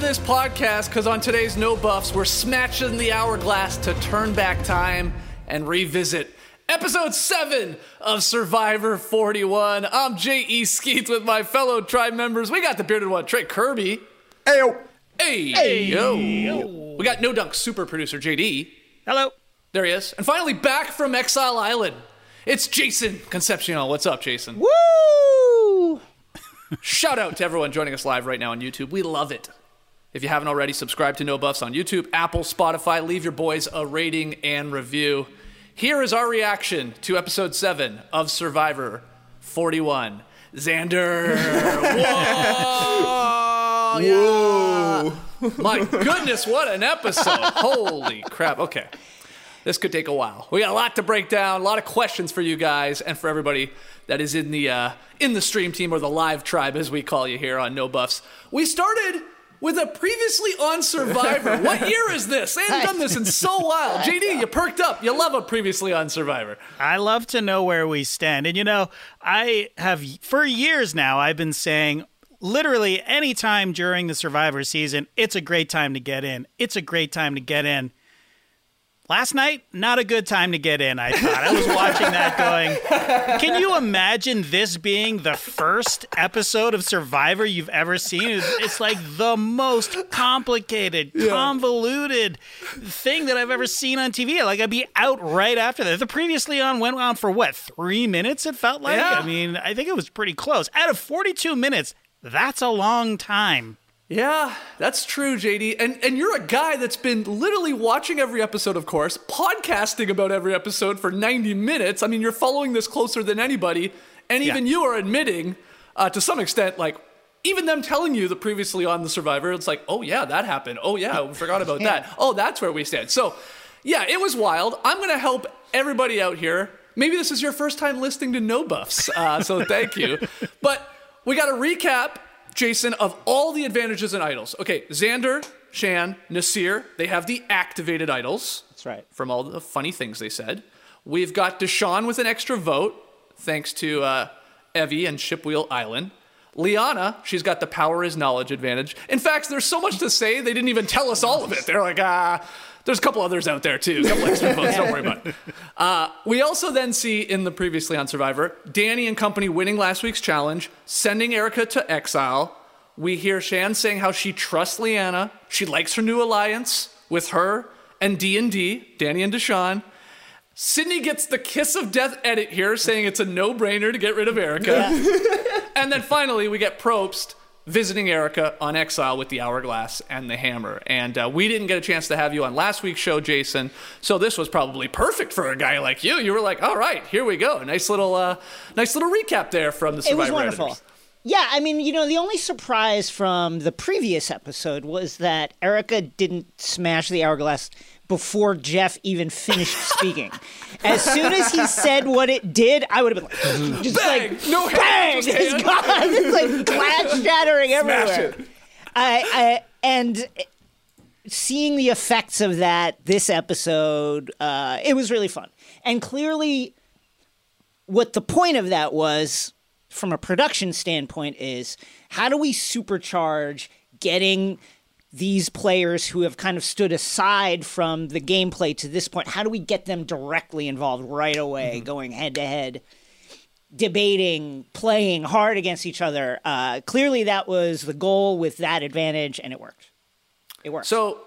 This podcast because on today's No Buffs, we're smashing the hourglass to turn back time and revisit episode 7 of Survivor 41. I'm J.E. Skeets with my fellow tribe members. We got the bearded one, Trey Kirby. Ayo. Hey, yo. We got No Dunk super producer JD. Hello. There he is. And finally, back from Exile Island, it's Jason Concepcion. What's up, Jason? Woo! Shout out to everyone joining us live right now on YouTube. We love it. If you haven't already, subscribe to No Buffs on YouTube, Apple, Spotify. Leave your boys a rating and review. Here is our reaction to episode 7 of Survivor 41. Xander. Whoa! Yeah. My goodness, what an episode. Holy crap. Okay. This could take a while. We got a lot to break down, a lot of questions for you guys and for everybody that is in the uh, in the stream team or the live tribe, as we call you here on No Buffs. We started with a previously on Survivor. what year is this? They haven't done this in so while. JD, you perked up. You love a previously on Survivor. I love to know where we stand. And you know, I have for years now I've been saying literally any time during the Survivor season, it's a great time to get in. It's a great time to get in. Last night, not a good time to get in, I thought. I was watching that going, can you imagine this being the first episode of Survivor you've ever seen? It's, it's like the most complicated, convoluted thing that I've ever seen on TV. Like, I'd be out right after that. The previously on went on for what, three minutes, it felt like? Yeah. I mean, I think it was pretty close. Out of 42 minutes, that's a long time. Yeah, that's true, JD. And and you're a guy that's been literally watching every episode, of course, podcasting about every episode for 90 minutes. I mean, you're following this closer than anybody, and even you are admitting, uh, to some extent, like even them telling you the previously on the Survivor, it's like, oh yeah, that happened. Oh yeah, we forgot about that. Oh, that's where we stand. So, yeah, it was wild. I'm gonna help everybody out here. Maybe this is your first time listening to No Buffs, uh, so thank you. But we got to recap, Jason, of all the advantages and idols. Okay, Xander, Shan, Naseer, they have the activated idols. That's right. From all the funny things they said. We've got Deshawn with an extra vote, thanks to uh, Evvie and Shipwheel Island. Liana, she's got the power is knowledge advantage. In fact, there's so much to say, they didn't even tell us all of it. They're like, ah, there's a couple others out there too. A couple extra votes, don't worry about it. Uh, we also then see in the previously on Survivor, Danny and company winning last week's challenge, sending Erika to exile. We hear Shan saying how she trusts Liana. She likes her new alliance with her and D&D, Danny and Deshawn. Sydney gets the kiss of death edit here, saying it's a no-brainer to get rid of Erika. and then finally, we get Probst visiting Erika on Exile with the Hourglass and the Hammer. And uh, we didn't get a chance to have you on last week's show, Jason. So this was probably perfect for a guy like you. You were like, "All right, here we go." Nice little, uh, nice little recap there from the It was wonderful. editors. Yeah, I mean, you know, the only surprise from the previous episode was that Erika didn't smash the hourglass before Jeff even finished speaking. As soon as he said what it did, I would have been like, just Bang! like, No bang! It's gone. like glass shattering everywhere. I, I and seeing the effects of that this episode, uh, it was really fun. And clearly, what the point of that was, from a production standpoint, is how do we supercharge getting these players who have kind of stood aside from the gameplay to this point? How do we get them directly involved right away, going head to head? debating, playing hard against each other. Uh, clearly, that was the goal with that advantage, and it worked. It worked. So,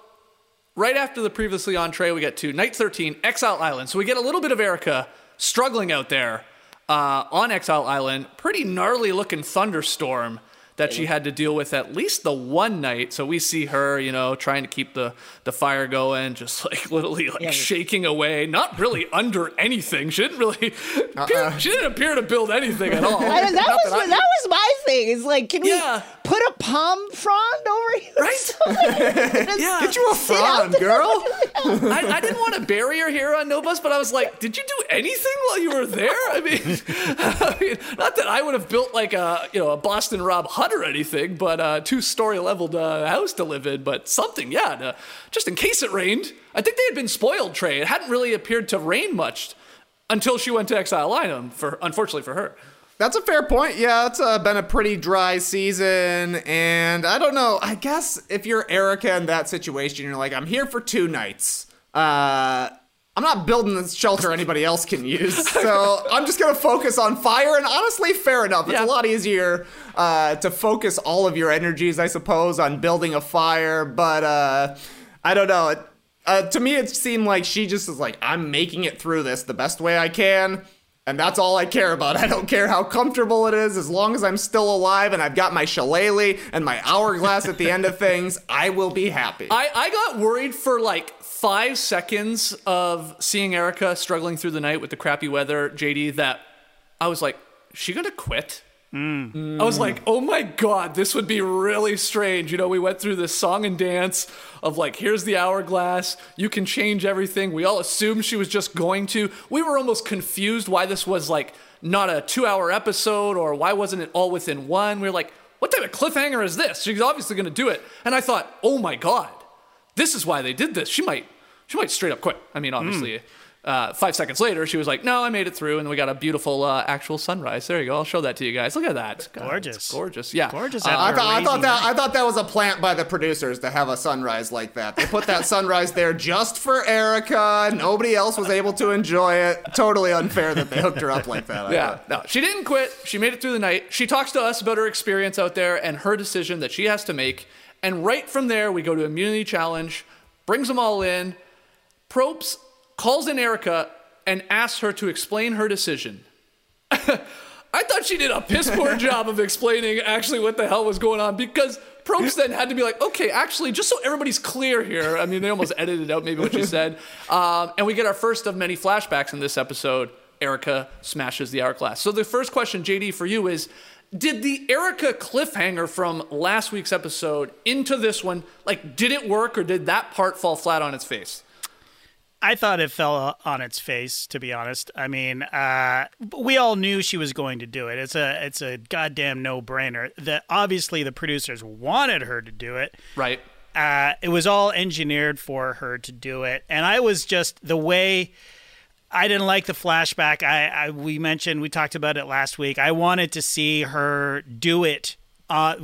right after the previously on Trey, we get to Night 13, Exile Island. So, we get a little bit of Erika struggling out there uh, on Exile Island. Pretty gnarly looking thunderstorm that she had to deal with at least the one night. So we see her, you know, trying to keep the, the fire going, just like literally like Yeah. shaking away, not really under anything. She didn't really, uh-uh. appear, she didn't appear to build anything at all. I, that was that I- that was my thing. Is like, can Yeah. we put a palm frond over here? Right? Yeah. Get you a frond, girl. I, I didn't want to bury her here on No Buffs, but I was like, did you do anything while you were there? I mean, I mean, not that I would have built like a you know a Boston Rob hut or anything, but a two story leveled uh, house to live in, but something, yeah, to, just in case it rained. I think they had been spoiled, Trey. It hadn't really appeared to rain much until she went to Exile Island. For unfortunately for her. That's a fair point. Yeah, it's uh, been a pretty dry season, and I don't know. I guess if you're Erika in that situation, you're like, I'm here for two nights. Uh, I'm not building this shelter anybody else can use, so I'm just gonna focus on fire. And honestly, fair enough. It's Yeah. a lot easier uh, to focus all of your energies, I suppose, on building a fire. But uh, I don't know. It, uh, to me, it seemed like she just is like, I'm making it through this the best way I can. And that's all I care about. I don't care how comfortable it is. As long as I'm still alive and I've got my shillelagh and my hourglass at the end of things, I will be happy. I, I got worried for like five seconds of seeing Erika struggling through the night with the crappy weather, JD, that I was like, she gonna quit? Mm. I was like, oh my god, this would be really strange. You know, we went through this song and dance of like, here's the hourglass, you can change everything. We all assumed she was just going to. We were almost confused why this was like not a two hour episode or why wasn't it all within one. We were like, what type of cliffhanger is this? She's obviously gonna do it. And I thought, oh my god, this is why they did this. She might, she might straight up quit. I mean, obviously, mm. Uh, five seconds later, she was like, "No, I made it through," and we got a beautiful uh, actual sunrise. There you go. I'll show that to you guys. Look at that. God, gorgeous. it's gorgeous. Yeah, Gorgeous Uh, I, there. thought, I thought Raising that I thought that was a plant by the producers to have a sunrise like that. They put that sunrise there just for Erika. Nobody else was able to enjoy it. Totally unfair that they hooked her up like that. I yeah. thought. No, she didn't quit. She made it through the night. She talks to us about her experience out there and her decision that she has to make. And right from there, we go to immunity challenge, brings them all in. Probst calls in Erika and asks her to explain her decision. I thought she did a piss poor job of explaining actually what the hell was going on because Probst then had to be like, okay, actually, just so everybody's clear here. I mean, they almost edited out maybe what she said. Um, and we get our first of many flashbacks in this episode. Erika smashes the hourglass. So the first question, JD, for you is did the Erika cliffhanger from last week's episode into this one, like, did it work or did that part fall flat on its face? I thought it fell on its face, to be honest. I mean, uh, we all knew she was going to do it. It's a it's a goddamn no brainer. That obviously the producers wanted her to do it. Right. Uh, it was all engineered for her to do it, and I was just the way. I didn't like the flashback. I, I we mentioned we talked about it last week. I wanted to see her do it. Uh,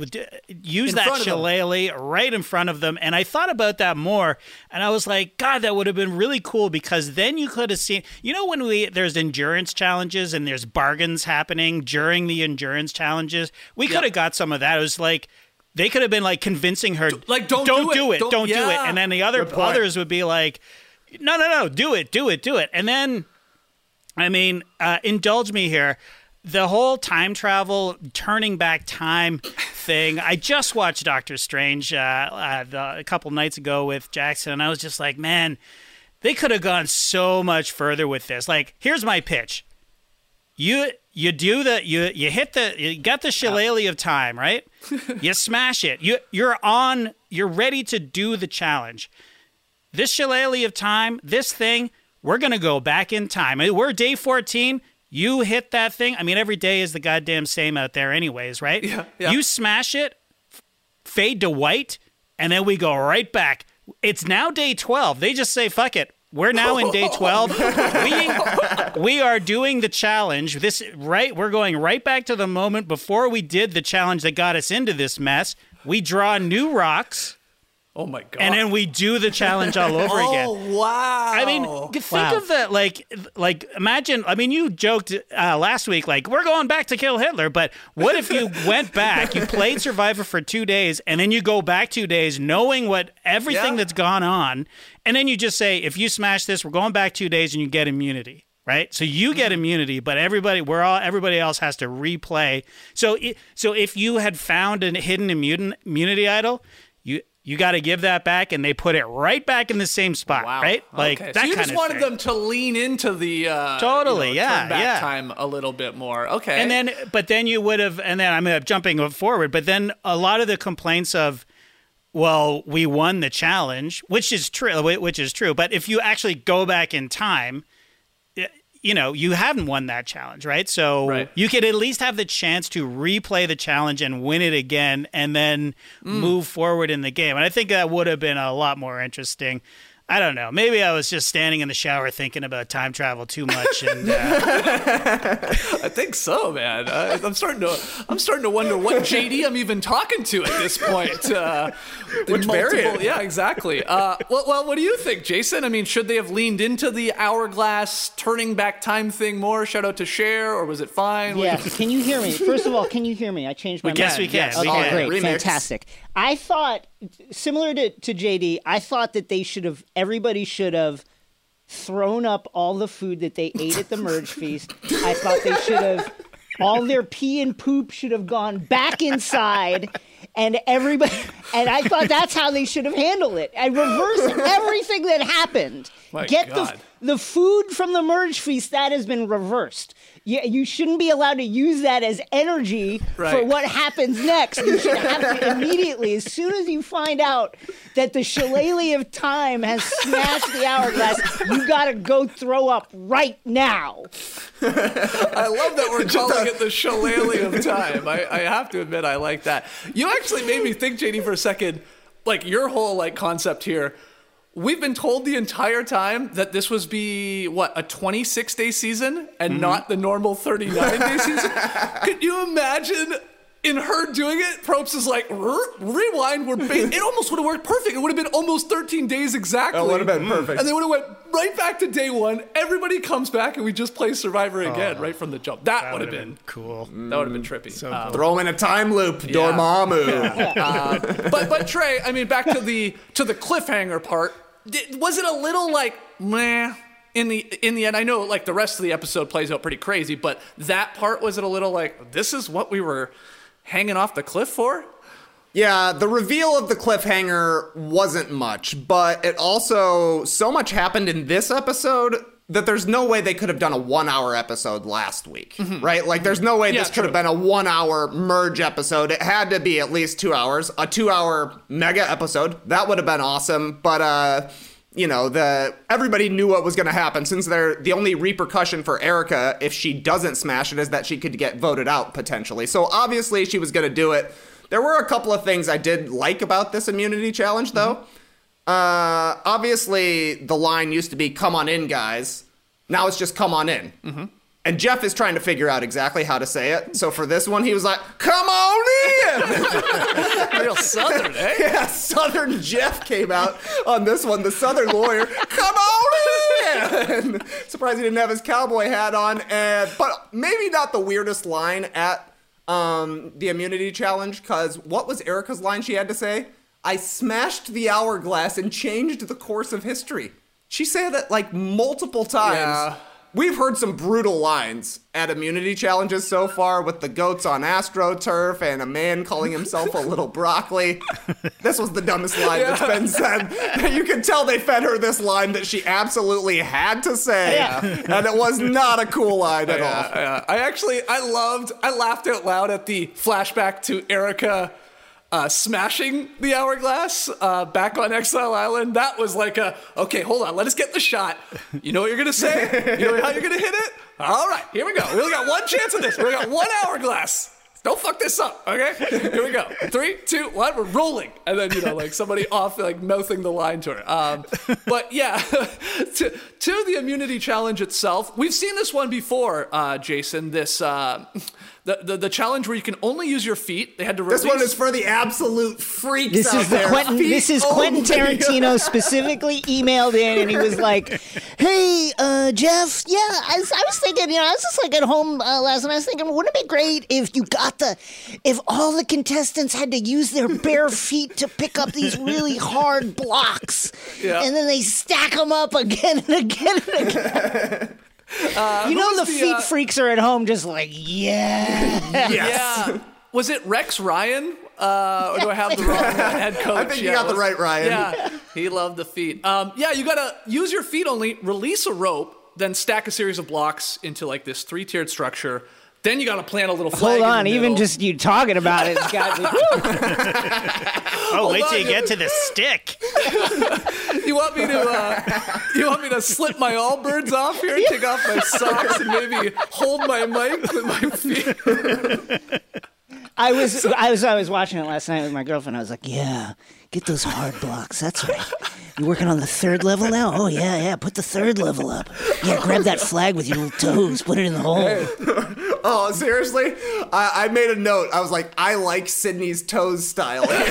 use In that front them. shillelagh right in front of them, and I thought about that more, and I was like, God, that would have been really cool because then you could have seen. You know, when we there's endurance challenges and there's bargains happening during the endurance challenges, we could have got some of that. It was like they could have been like convincing her, like, don't don't do it. do it, Don't- don't do it, and then the other Good others would be like, no, no, no, do it, do it, do it. And then, I mean, uh, indulge me here. The whole time travel, turning back time thing. I just watched Doctor Strange uh, uh, the, a couple nights ago with Jackson, and I was just like, man, they could have gone so much further with this. Like, here's my pitch. You you do the you you hit the you got the shillelagh of time, right? you smash it. You you're on you're ready to do the challenge. This shillelagh of time, this thing, we're gonna go back in time. We're day 14. You hit that thing. I mean, every day is the goddamn same out there, anyways, right? Yeah, yeah. You smash it, fade to white, and then we go right back. It's now day 12. They just say, fuck it. We're now in day 12. we, we are doing the challenge. This right, we're going right back to the moment before we did the challenge that got us into this mess. We draw new rocks Oh my god. and then we do the challenge all over again. Oh wow. I mean, think Wow. of that. like, like imagine. I mean, you joked uh, last week like we're going back to kill Hitler, but what if you went back, you played Survivor for two days, and then you go back two days, knowing what everything Yeah. that's gone on, and then you just say, if you smash this, we're going back two days, and you get immunity. Right, so you get immunity, but everybody, we're all, everybody else has to replay. So, i- so if you had found a hidden immunity idol, you got to give that back, and they put it right back in the same spot, Wow. right? Like okay. that so you just wanted thing. them to lean into the uh, Totally, you know, yeah, yeah. time a little bit more. Okay. And then, but then you would have, and then I'm jumping forward, but then a lot of the complaints of, well, we won the challenge, which is true, which is true. But if you actually go back in time, you know, you haven't won that challenge, right? So Right. you could at least have the chance to replay the challenge and win it again and then mm. move forward in the game. And I think that would have been a lot more interesting. I don't know. Maybe I was just standing in the shower thinking about time travel too much, and uh, I think so, man. Uh, I'm starting to I'm starting to wonder what JD I'm even talking to at this point. Uh, Which multiple- Yeah, exactly. Uh, well, well, what do you think, Jason? I mean, should they have leaned into the hourglass turning back time thing more? Shout out to Cher, or was it fine? What do you- Yes. Can you hear me? First of all, can you hear me? I changed my We can, mind. we can, yes. we Okay, can. great, Remix. fantastic. I thought, similar to, to JD, I thought that they should have, everybody should have thrown up all the food that they ate at the merge feast. I thought they should have, all their pee and poop should have gone back inside. And everybody, and I thought that's how they should have handled it. And reverse everything that happened. My Get God. the the food from the merge feast that has been reversed. You, you shouldn't be allowed to use that as energy for what happens next. You should have it immediately. As soon as you find out that the shillelagh of time has smashed the hourglass, you got to go throw up right now. I love that we're calling it the shillelagh of time. I, I have to admit, I like that. You actually made me think, JD, for a second. Like your whole like concept here. We've been told the entire time that this was be what a 26 day season and mm-hmm. not the normal 39 day season. Could you imagine? In her doing it, Probst is like rewind. We're ba- it almost would have worked perfect. It would have been almost 13 days exactly. It would have been perfect. And they would have went right back to day one. Everybody comes back, and we just play Survivor again right from the jump. That, would have been, cool. that would have been trippy. Um, Throw him in a time loop, Dormammu. but but Trey, I mean, back to the to the cliffhanger part. Was it a little like meh? In the in the end, I know like the rest of the episode plays out pretty crazy, but that part was it a little like this is what we were hanging off the cliff for? Yeah, the reveal of the cliffhanger wasn't much, but it also so much happened in this episode that there's no way they could have done a one hour episode last week, right? Like, there's no way Mm-hmm. Yeah, this could have been a one hour merge episode. It had to be at least two hours, a two hour mega episode. That would have been awesome, but, uh, you know, the everybody knew what was going to happen since they're the only repercussion for Erika if she doesn't smash it is that she could get voted out potentially. So obviously she was going to do it. There were a couple of things I did like about this immunity challenge though. Uh, obviously the line used to be "Come on in, guys." Now it's just "Come on in." And Jeff is trying to figure out exactly how to say it. So for this one, he was like, "Come on in." Real southern, eh? Yeah, Southern Jeff came out on this one. The Southern lawyer, come on in. Surprised he didn't have his cowboy hat on. And but maybe not the weirdest line at um, the immunity challenge. Because what was Erika's line? She had to say, "I smashed the hourglass and changed the course of history." She said that like multiple times. Yeah. We've heard some brutal lines at immunity challenges so far with the goats on AstroTurf and a man calling himself a little broccoli. This was the dumbest line that's been said. You can tell they fed her this line that she absolutely had to say. And it was not a cool line at all. Yeah, I actually I loved I laughed out loud at the flashback to Erika uh, smashing the hourglass uh, back on Exile Island. That was like a okay, hold on, let us get the shot. You know what you're gonna say? You know how you're gonna hit it? All right, here we go. We only got one chance at this. We only got one hourglass. Don't fuck this up, okay? Here we go. Three, two, one. We're rolling, and then you know, like somebody off, like mouthing the line to her. Um, but yeah, to, to the immunity challenge itself, we've seen this one before, uh, Jason. This uh, the, the the challenge where you can only use your feet. They had to release. This one is for the absolute freaks This out is the there. Quentin. Feet This is only. Quentin Tarantino specifically emailed in, and he was like, "Hey, uh, Jeff, yeah, I was, I was thinking, you know, I was just like at home uh, last night. I was thinking, wouldn't it be great if you got the, if all the contestants had to use their bare feet to pick up these really hard blocks, Yeah. and then they stack them up again and again and again." you know, the, the, feet uh, freaks are at home, just like, yeah. Yeah. Was it Rex Ryan? Uh, or do I have the wrong head coach? I think you Yeah, got the right Ryan. Yeah, he loved the feet. Um, yeah, you gotta use your feet only, release a rope, then stack a series of blocks into like this three tiered structure. Then you gotta plant a little flag. Hold in on, the even just you talking about it, it's got me. Oh, wait till on, you get to the stick. You want me to? Uh, you want me to slip my Allbirds off here, take off my socks, and maybe hold my mic with my feet? I was I was I was watching it last night with my girlfriend. I was like, yeah, get those hard blocks. That's right. You working on the third level now? Oh yeah, yeah. Put the third level up. Yeah, grab that flag with your little toes. Put it in the hole. Oh, seriously? I, I made a note. I was like, I like Sydney's toes style here.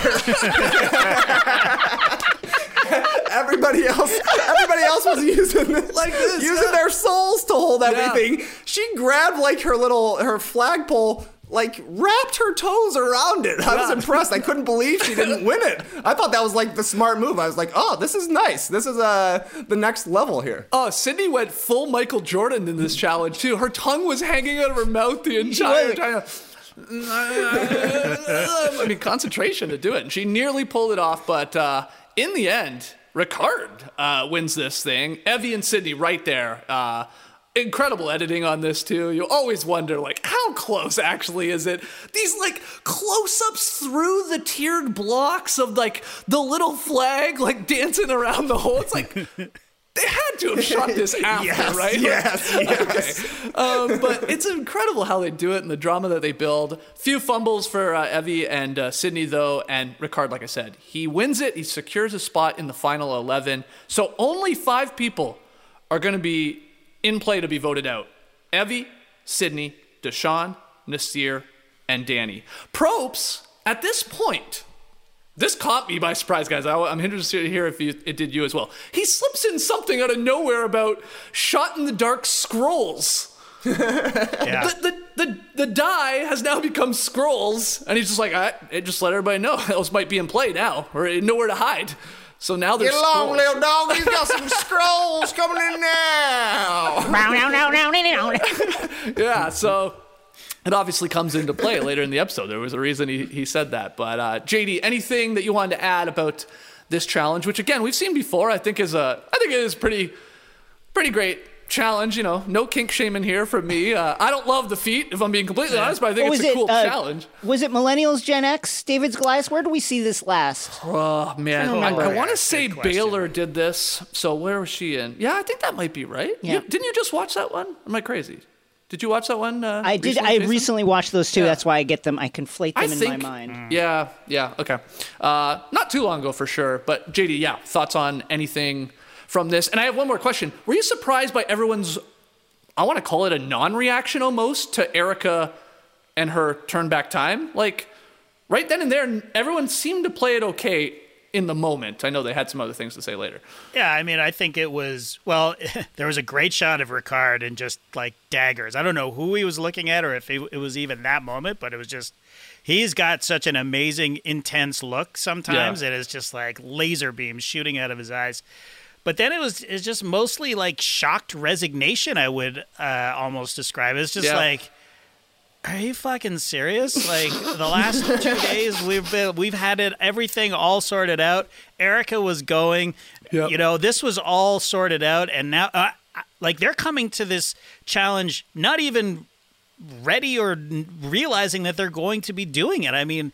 everybody else, everybody else was using this, Like this, using yeah. their souls to hold everything. She grabbed like her little her flagpole. Like wrapped her toes around it. I was impressed. I couldn't believe she didn't win it. I thought that was like the smart move. I was like, "Oh, this is nice. This is uh the next level here." Oh, Sydney went full Michael Jordan in this challenge too. Her tongue was hanging out of her mouth the entire time. I mean, concentration to do it. And she nearly pulled it off, but uh, in the end, Ricard uh, wins this thing. Evvie and Sydney right there. Uh, incredible editing on this too. You always wonder, like, how close actually is it? These like close-ups through the tiered blocks of like the little flag, like dancing around the hole. It's like. They had to have shot this after, Yes, right? yes, yes. Okay. Um, but it's incredible how they do it and the drama that they build. Few fumbles for uh, Evvie and uh, Sydney, though. And Ricard, like I said, he wins it. He secures a spot in the final 11. So only five people are going to be in play to be voted out Evvie, Sydney, Deshawn, Naseer, and Danny. Probst, at this point, this caught me by surprise, guys. I, am interested to hear if you, it did you as well. He slips in something out of nowhere about shot in the dark scrolls. Yeah. The, the, the, the die has now become scrolls, and he's just like, I, I just let everybody know those might be in play now, or nowhere to hide. So now there's Get along, scrolls. little dog. He's got some scrolls coming in now. yeah, so it obviously comes into play later in the episode. There was a reason he, he said that. But uh, JD, anything that you wanted to add about this challenge, which again we've seen before, I think is a I think it is pretty pretty great challenge. You know, no kink shaming here from me. Uh, I don't love the feat, if I'm being completely honest, but I think What it's was a it, cool uh, challenge. Was it Millennials Gen X? David's Goliath? Where do we see this last? Oh man, I, remember. I want to say. Baylor did this. So where was she in? Yeah, I think that might be right. Yeah. You- didn't you just watch that one? Am I crazy? Did you watch that one? Uh, I did. recently, I Jason? recently watched those two. Yeah. That's why I get them. I conflate them I in think, my mind. Yeah, yeah, okay. Uh, not too long ago for sure, but JD, yeah, thoughts on anything from this? And I have one more question. Were you surprised by everyone's, I want to call it a non reaction almost, to Erika and her turn back time? Like, right then and there, everyone seemed to play it okay in the moment. I know they had some other things to say later. Yeah, I mean, I think it was well. there was a great shot of Ricard and just like daggers. I don't know who he was looking at or if it, it was even that moment, but it was just he's got such an amazing, intense look. Sometimes Yeah. it is just like laser beams shooting out of his eyes. But then it was it's just mostly like shocked resignation. I would uh, almost describe it. It's just Yeah. like. Are you fucking serious? Like the last two days, we've been we've had it everything all sorted out. Erika was going, Yep. you know, this was all sorted out, and now, uh, uh, like they're coming to this challenge not even ready or n- realizing that they're going to be doing it. I mean,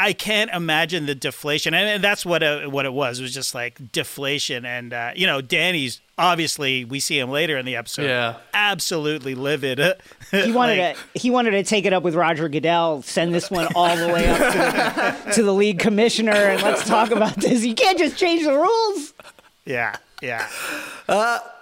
I can't imagine the deflation, and, and that's what it, what it was. It was just like deflation, and uh, you know, Danny's obviously we see him later in the episode. Yeah. absolutely livid. He wanted Like, to he wanted to take it up with Roger Goodell, send this one all the way up to the, to the league commissioner, and let's talk about this. You can't just change the rules. Yeah, yeah.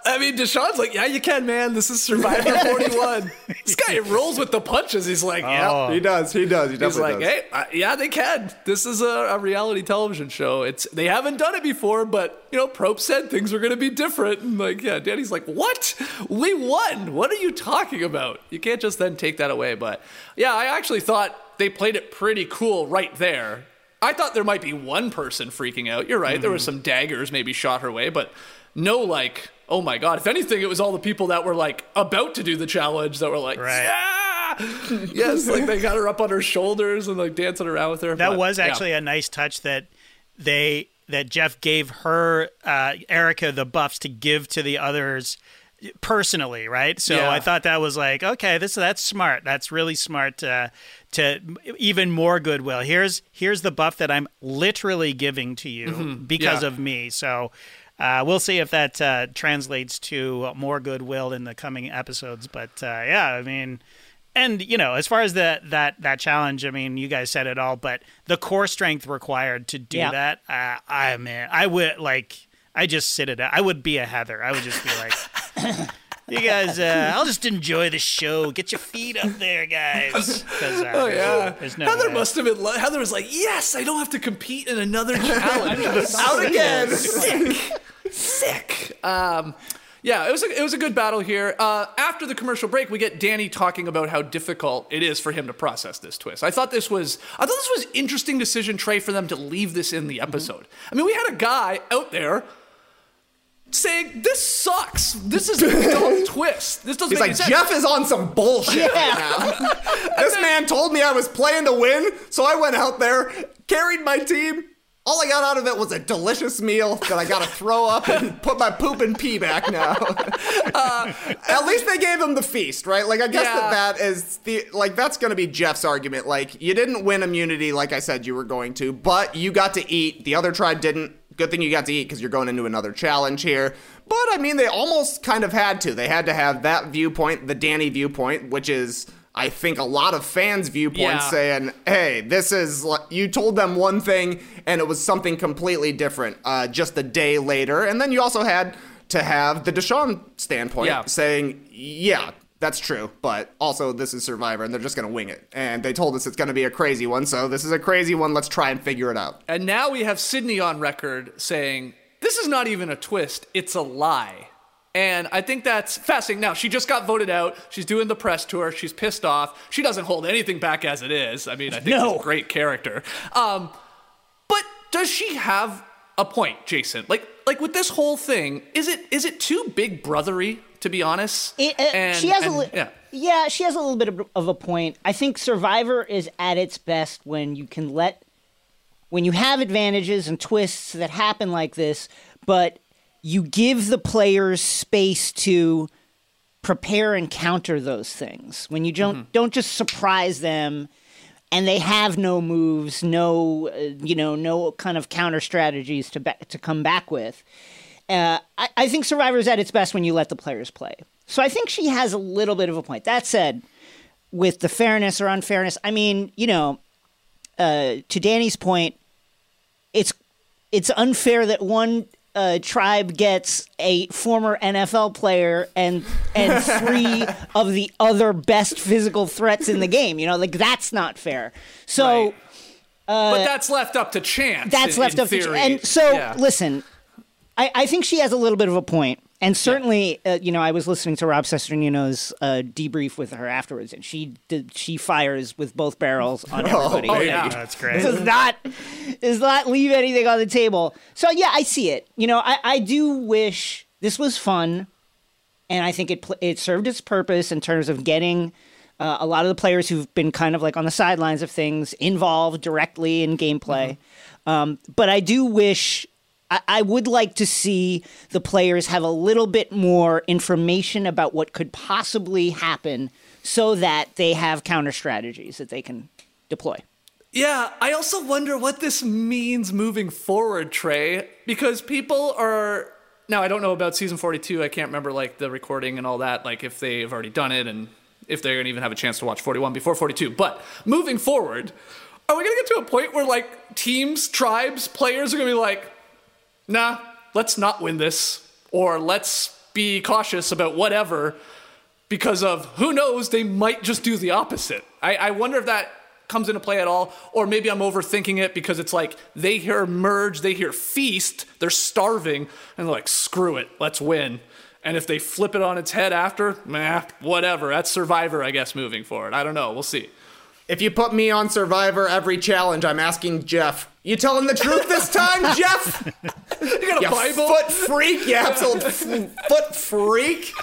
I mean, Deshawn's like, yeah, you can, man. This is Survivor 41. this guy rolls with the punches. He's like, yeah. Oh. He does. He does. He He's definitely like, does. hey, uh, yeah, they can. This is a, a reality television show. It's they haven't done it before, but you know, Probst said things were going to be different. And like, yeah, Danny's like, what? We won. What are you talking about? You can't just then take that away. But yeah, I actually thought they played it pretty cool right there. I thought there might be one person freaking out. You're right. There was some daggers maybe shot her way, but no like, oh my god. If anything, it was all the people that were like about to do the challenge that were like, Right. yeah, yes, like they got her up on her shoulders and like dancing around with her. That But, was yeah. actually a nice touch that they that Jeff gave her uh, Erika the buffs to give to the others personally, right? So Yeah. I thought that was like okay, this that's smart. That's really smart uh, to even more goodwill. Here's here's the buff that I'm literally giving to you because Mm-hmm. Yeah. of me. So. Uh, we'll see if that uh, translates to more goodwill in the coming episodes. But uh, yeah, I mean, and you know, as far as the that that challenge, I mean, you guys said it all, but the core strength required to do Yeah. that, uh, I mean, I would like, I just sit it. I would be a Heather. I would just be like, you guys, uh, I'll just enjoy the show. Get your feet up there, guys. uh, Oh yeah, there's no Heather way. must have been. Lo- Heather was like, "Yes, I don't have to compete in another challenge." Out again. sick, sick. Um, yeah, it was a, it was a good battle here. Uh, after the commercial break, we get Danny talking about how difficult it is for him to process this twist. I thought this was I thought this was interesting decision, Trey, for them to leave this in the episode. I mean, we had a guy out there. Saying this sucks. This is a dumb twist. This doesn't He's make like, any sense. Jeff is on some bullshit right now. this man told me I was playing to win, so I went out there, carried my team. All I got out of it was a delicious meal that I got to throw up and put my poop and pee back now. Uh, at least they gave him the feast, right? Like, I guess Yeah. that that is the, like, that's going to be Jeff's argument. Like, you didn't win immunity like I said you were going to, but you got to eat. The other tribe didn't. Good thing you got to eat because you're going into another challenge here. But I mean, they almost kind of had to. They had to have that viewpoint, the Danny viewpoint, which is, I think, a lot of fans' viewpoints Yeah. saying, hey, this is, you told them one thing and it was something completely different uh, just a day later. And then you also had to have the Deshawn standpoint Yeah. saying, yeah, that's true, but also this is Survivor and they're just going to wing it. And they told us it's going to be a crazy one, so this is a crazy one. Let's try and figure it out. And now we have Sydney on record saying, this is not even a twist, it's a lie. And I think that's fascinating. Now, she just got voted out. She's doing the press tour. She's pissed off. She doesn't hold anything back as it is. I mean, I think No. she's a great character. Um, but does she have a point, Jason? Like, like with this whole thing, is it is it too big brothery, to be honest? It, uh, And- she has and- a li- yeah. yeah, she has a little bit of, of a point. I think Survivor is at its best when you can let when you have advantages and twists that happen like this, but you give the players space to prepare and counter those things. When you don't don't just surprise them and they have no moves, no uh, you know, no kind of counter strategies to ba- to come back with. Uh, I, I think Survivor's at its best when you let the players play. So I think she has a little bit of a point. That said, with the fairness or unfairness, I mean, you know, uh, to Danny's point, it's it's unfair that one uh, tribe gets a former NFL player and and three of the other best physical threats in the game. You know, like that's not fair. So. Right. but that's left up to chance. That's in- left in up to theory. and so Yeah. listen I, I think she has a little bit of a point and certainly uh, you know i was listening to rob Cesternino's uh, debrief with her afterwards and she did she fires with both barrels on everybody Oh, yeah. That's great. does not does not leave anything on the table so yeah i see it you know i, I do wish this was fun and I think it pl- it served its purpose in terms of getting uh, a lot of the players who've been kind of like on the sidelines of things involved directly in gameplay. Um, but I do wish. I, would like to see the players have a little bit more information about what could possibly happen so that they have counter strategies that they can deploy. Yeah, I also wonder what this means moving forward, Trey, because people are now I don't know about season 42. I can't remember like the recording and all that, like if they've already done it and if they're going to even have a chance to watch 41 before 42. But moving forward, are we going to get to a point where like teams, tribes, players are going to be like, "Nah, let's not win this or let's be cautious about whatever because of who knows, they might just do the opposite." I, I wonder if that comes into play at all, or maybe I'm overthinking it because it's like they hear merge, they hear feast, they're starving, and they're like, screw it, let's win. And if they flip it on its head after, meh, whatever. That's Survivor, I guess, moving forward. I don't know. We'll see. If you put me on Survivor every challenge, I'm asking Jeff. You telling the truth this time, Jeff? You got a You Bible? foot freak, you absolute f- foot freak.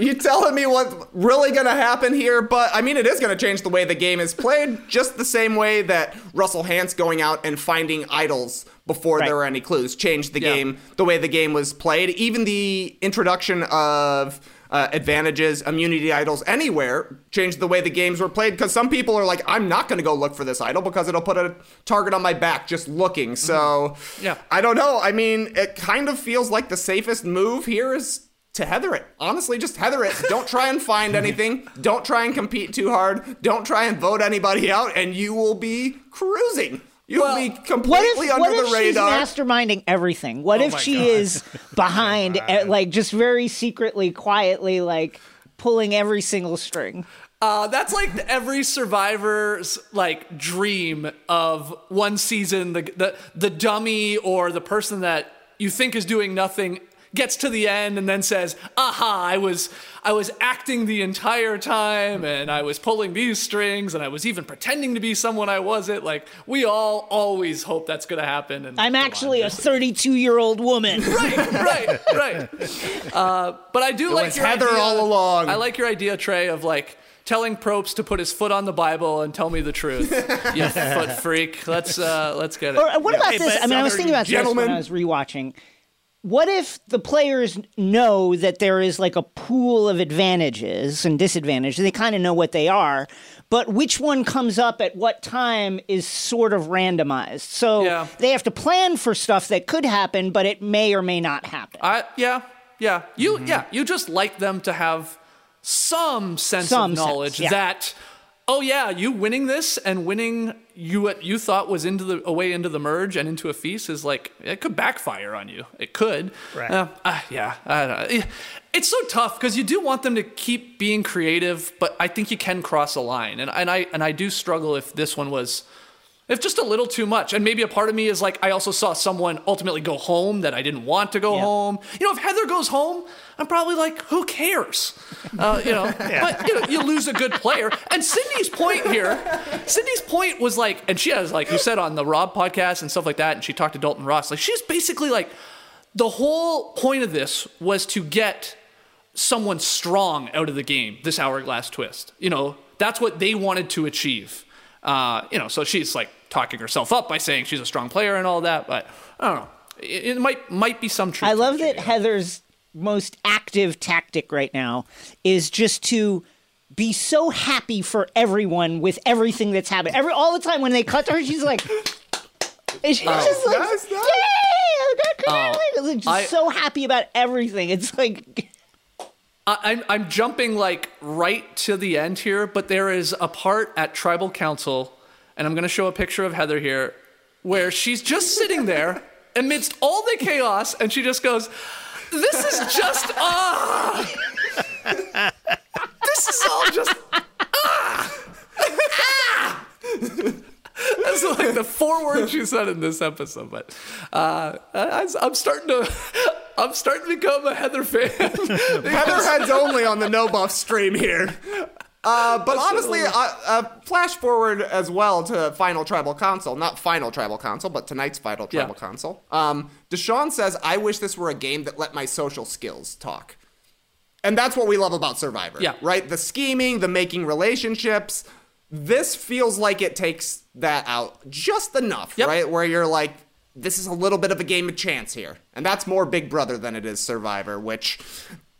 You telling me what's really gonna happen here? But I mean, it is gonna change the way the game is played, just the same way that Russell Hantz going out and finding idols before Right. there were any clues changed the Yeah. game, the way the game was played. Even the introduction of uh, advantages, immunity idols anywhere changed the way the games were played. Because some people are like, I'm not gonna go look for this idol because it'll put a target on my back just looking. So Yeah. I don't know. I mean, it kind of feels like the safest move here is to heather it. Honestly, just heather it. Don't try and find anything. Don't try and compete too hard. Don't try and vote anybody out, and you will be cruising. You'll Well, be completely if, under what if the she's radar. masterminding everything? What if she God. is behind, eh, like just very secretly, quietly, like pulling every single string? Uh, that's like every survivor's like dream of one season. The, the the dummy or the person that you think is doing nothing gets to the end and then says, "Aha! I was I was acting the entire time, and I was pulling these strings, and I was even pretending to be someone I wasn't." Like we all always hope that's gonna happen. And I'm come on, actually a 32 year old woman. right, right, right. Uh, but I do like was your Heather idea, all along. I like your idea, Trey, of like telling Probst to put his foot on the Bible and tell me the truth. you foot freak. Let's uh, let's get it. Or uh, what about Hey, this? I mean, I was thinking about this when I was rewatching. What if the players know that there is like a pool of advantages and disadvantages? They kind of know what they are, but which one comes up at what time is sort of randomized. So Yeah. they have to plan for stuff that could happen, but it may or may not happen. I yeah yeah you mm-hmm. yeah you just like them to have some sense Some of sense, knowledge yeah. that oh yeah you winning this and winning you what you thought was into the away into the merge and into a feast is like it could backfire on you it could Right. Uh, uh, yeah I don't know. it's so tough because you do want them to keep being creative but I think you can cross a line and and I and I do struggle if this one was if just a little too much. And maybe a part of me is like, I also saw someone ultimately go home that I didn't want to go Yeah. home. You know, if Heather goes home, I'm probably like, who cares? Uh, you know, but you know, you lose a good player. And Sydney's point here, Sydney's point was like, and she has like you said on the Rob podcast and stuff like that, and she talked to Dalton Ross. Like she's basically like, the whole point of this was to get someone strong out of the game, this hourglass twist. You know, that's what they wanted to achieve. Uh, you know, so she's like talking herself up by saying she's a strong player and all that, but I don't know. It, it might might be some truth. I love it, that yeah. Heather's most active tactic right now is just to be so happy for everyone with everything that's happening. Every all the time when they cut to her, she's like, and she's oh. just like, Nice, nice. "Yay, I got oh, congratulations!" Like, just I- so happy about everything. It's like, I, I'm I'm jumping like right to the end here, but there is a part at Tribal Council, and I'm going to show a picture of Heather here, where she's just sitting there amidst all the chaos, and she just goes, "This is just ah, this is all just ah." ah." That's like the four words she said in this episode, but uh, I, I'm starting to, I'm starting to become a Heather fan. Heather heads only on the no buff stream here. Uh, but honestly, uh, uh, flash forward as well to Final Tribal Council. Not Final Tribal Council, but tonight's Final Yeah. Tribal Council. Um, Deshawn says, I wish this were a game that let my social skills talk. And that's what we love about Survivor. Yeah. Right? The scheming, the making relationships. This feels like it takes that out just enough, Yep. right? Where you're like, this is a little bit of a game of chance here. And that's more Big Brother than it is Survivor, which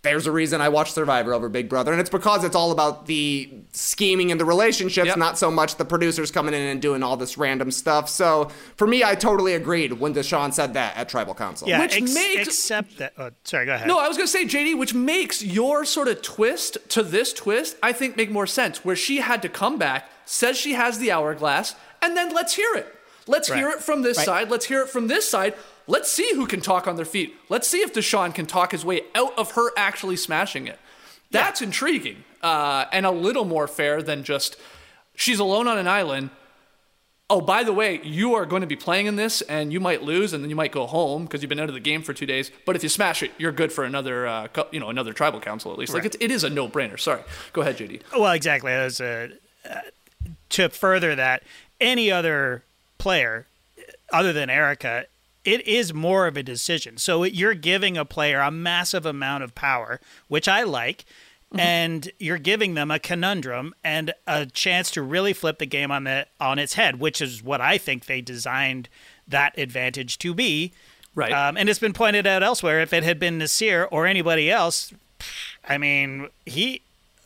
there's a reason I watch Survivor over Big Brother, and it's because it's all about the scheming and the relationships, Yep. not so much the producers coming in and doing all this random stuff. So for me, I totally agreed when Deshawn said that at Tribal Council. Yeah, Which ex- makes- except that. Oh, sorry, go ahead. No, I was going to say, JD, which makes your sort of twist to this twist, I think, make more sense. Where she had to come back, says she has the hourglass, and then let's hear it. Let's hear it from this side. Let's hear it from this side. Let's see who can talk on their feet. Let's see if Deshawn can talk his way out of her actually smashing it. That's intriguing uh, and a little more fair than just she's alone on an island. Oh, by the way, you are going to be playing in this, and you might lose, and then you might go home because you've been out of the game for two days. But if you smash it, you're good for another, uh, you know, another tribal council at least. Like it's, it is a no-brainer. Sorry, go ahead, JD. Well, exactly. As a, uh, to further that, any other player other than Erika, it is more of a decision. So you're giving a player a massive amount of power, which I like, and you're giving them a conundrum and a chance to really flip the game on the on its head, which is what I think they designed that advantage to be. Right. Um, and it's been pointed out elsewhere. If it had been Naseer or anybody else, I mean, he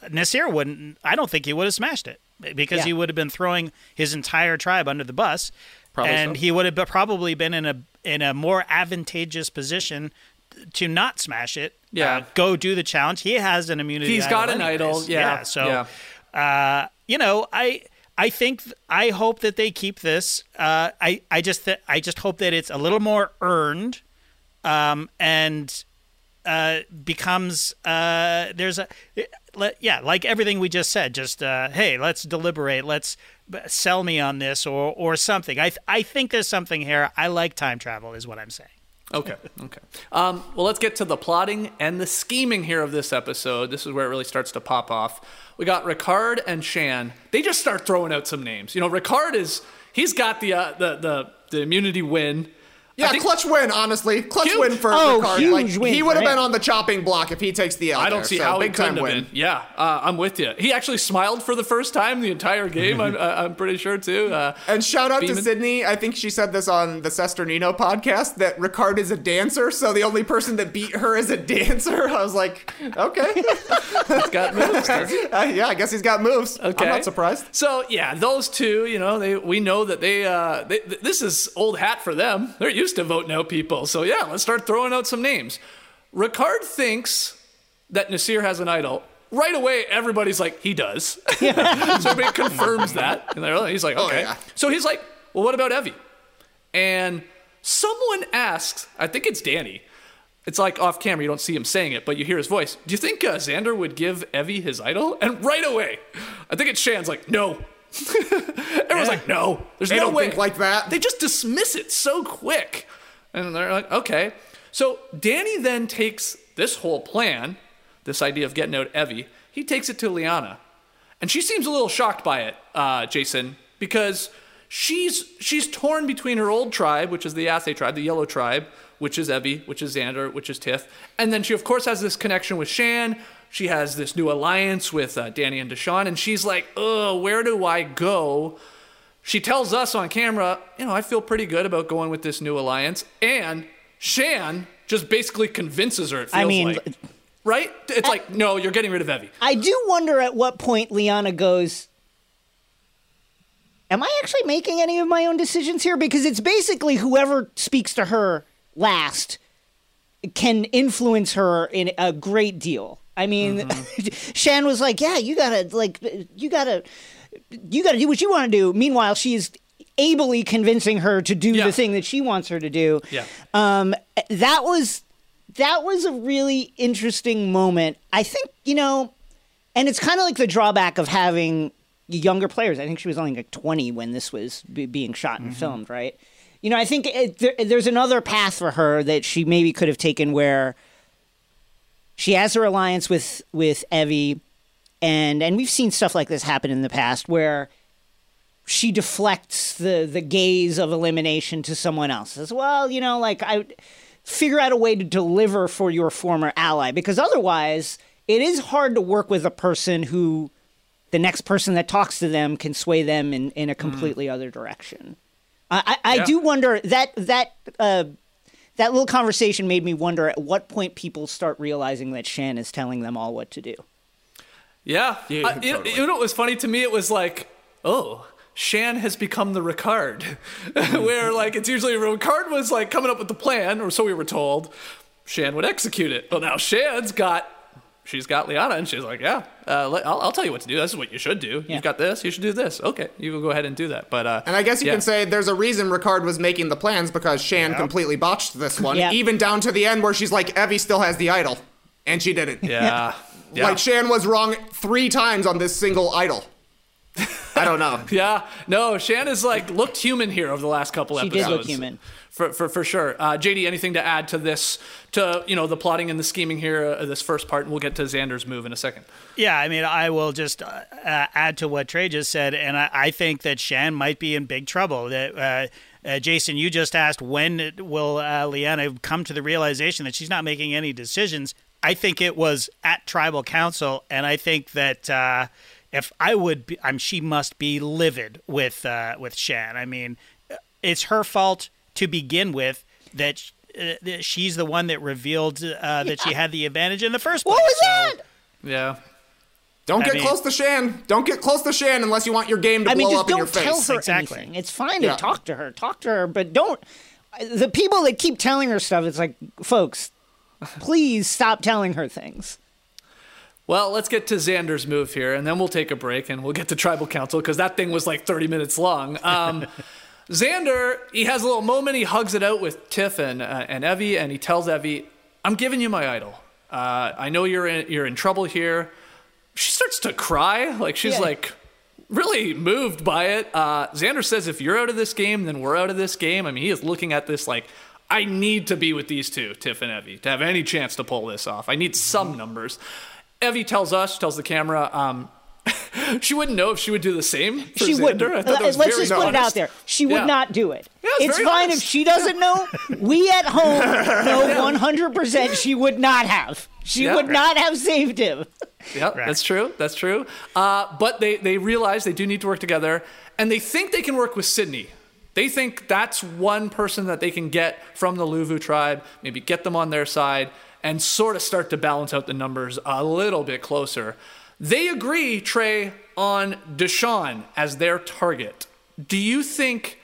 Naseer wouldn't. I don't think he would have smashed it because Yeah. he would have been throwing his entire tribe under the bus, Probably and so. he would have probably been in a in a more advantageous position to not smash it. Yeah. uh, go do the challenge. He has an immunity. He's got an anyways. idol, yeah, so, uh, you know, I. I think I hope that they keep this. Uh, I I just th- I just hope that it's a little more earned, um, and uh, becomes uh, there's a yeah like everything we just said just uh, hey let's deliberate let's sell me on this or or something I th- I think there's something here I like time travel is what I'm saying Okay. Okay. Um, well, let's get to the plotting and the scheming here of this episode. This is where it really starts to pop off. We got Ricard and Shan. They just start throwing out some names. You know, Ricard is he's got the uh, the the the immunity win. I Yeah, think- clutch win, honestly. Clutch Huge. win for Oh, Ricard. huge like, win he would have been on the chopping block if he takes the L. I don't there, see so how big he couldn't time have win. been. Yeah, uh, I'm with you. He actually smiled for the first time the entire game. I'm, uh, I'm pretty sure too. Uh, And shout out Beeman. to Sydney. I think she said this on the Cesternino podcast that Ricard is a dancer, so the only person that beat her is a dancer. I was like, okay. he's got moves. Uh, yeah, I guess he's got moves. Okay. I'm not surprised. So yeah, those two, you know, they we know that they, uh, they th- this is old hat for them. They're used to vote out people. So yeah, let's start throwing out some names. Ricard thinks that Naseer has an idol. Right away, everybody's like, he does. so everybody confirms that, and he's like, okay. yeah. So he's like, well, what about Evvie? And someone asks, I think it's Danny. It's like off camera, you don't see him saying it, but you hear his voice. Do you think uh, Xander would give Evvie his idol? And right away, I think it's Shan's like, no. Everyone's like, no. There's They no don't way. think like that. They just dismiss it so quick. And they're like, okay. So Danny then takes this whole plan, this idea of getting out Evvie, he takes it to Liana. And she seems a little shocked by it, uh, Jason, because she's she's torn between her old tribe, which is the Yase tribe, the Yellow tribe, which is Evvie, which is Xander, which is Tiff, and then she of course has this connection with Shan. She has this new alliance with uh, Danny and Deshawn, and she's like, "Oh, where do I go?" She tells us on camera, "You know, I feel pretty good about going with this new alliance," and Shan just basically convinces her. It feels I mean, like. right? It's like, no, you're getting rid of Evvie. I do wonder at what point Liana goes. Am I actually making any of my own decisions here? Because it's basically whoever speaks to her last can influence her in a great deal. I mean, Shan was like, "Yeah, you gotta like, you gotta, you gotta do what you want to do." Meanwhile, she is ably convincing her to do Yeah. the thing that she wants her to do. Yeah. Um, that was that was a really interesting moment. I think you know, and it's kind of like the drawback of having younger players. I think she was only like twenty when this was be- being shot and filmed, right? You know, I think it, there, there's another path for her that she maybe could have taken where she has her alliance with with Evvie, and and we've seen stuff like this happen in the past where she deflects the the gaze of elimination to someone else as well. You know, like I figure out a way to deliver for your former ally because otherwise it is hard to work with a person who the next person that talks to them can sway them in, in a completely other direction. I, I, I Yeah. do wonder that that uh, that little conversation made me wonder at what point people start realizing that Shan is telling them all what to do. Yeah. Yeah, Uh, you, you know what was funny to me? It was like, oh, Shan has become the Ricard. Where, like, it's usually Ricard was, like, coming up with the plan, or so we were told. Shan would execute it. Well, now Shan's got. She's got Liana, and she's like, "Yeah, uh, let, I'll, I'll tell you what to do. This is what you should do. Yeah. You've got this. You should do this. Okay, you will go ahead and do that." But uh, And I guess you yeah. can say there's a reason Ricard was making the plans because Shan completely botched this one, Yeah. even down to the end where she's like, Evvie still has the idol. And she didn't. yeah, yeah. Like, Shan was wrong three times on this single idol. I don't know. Yeah, no, Shan has like looked human here over the last couple She did episodes. look human. For for, for sure. Uh, JD, anything to add to this? To you know the plotting and the scheming here, uh, this first part, and we'll get to Xander's move in a second. Yeah, I mean, I will just uh, uh, add to what Trey just said, and I, I think that Shan might be in big trouble. That uh, uh, Jason, you just asked when will Liana come to the realization that she's not making any decisions. I think it was at tribal council, and I think that if I would, be, I'm she must be livid with with Shan. I mean, it's her fault to begin with that. Uh, she's the one that revealed uh, that she had the advantage in the first place. What was So- that? Yeah, Don't I get mean- close to Shan. Don't get close to Shan unless you want your game to I mean, blow just up in your don't tell face. her Exactly. anything. It's fine to talk to her. Talk to her, but don't. The people that keep telling her stuff, it's like, folks, please stop telling her things. Well, let's get to Xander's move here, and then we'll take a break and we'll get to Tribal Council because that thing was like 30 minutes long. Um, Xander, he has a little moment. He hugs it out with Tiff and, uh, and Evvie, and he tells Evvie, I'm giving you my idol. Uh, I know you're in, you're in trouble here. She starts to cry. Like, she's Yeah. like really moved by it. Uh, Xander says, if you're out of this game, then we're out of this game. I mean, he is looking at this like, I need to be with these two, Tiff and Evvie, to have any chance to pull this off. I need some numbers. Evvie tells us, tells the camera, um, she wouldn't know if she would do the same for she Xander. would. I thought Let's just put it out there. She would Yeah. not do it. Yeah, it's it's fine honest. if she doesn't know. We at home know 100% she would not have. She Yeah. would not have saved him. Yeah, that's true. That's true. Uh, but they, they realize they do need to work together, and they think they can work with Sydney. They think that's one person that they can get from the Luvu tribe, maybe get them on their side, and sort of start to balance out the numbers a little bit closer. They agree, Trey, on Deshawn as their target. Do you think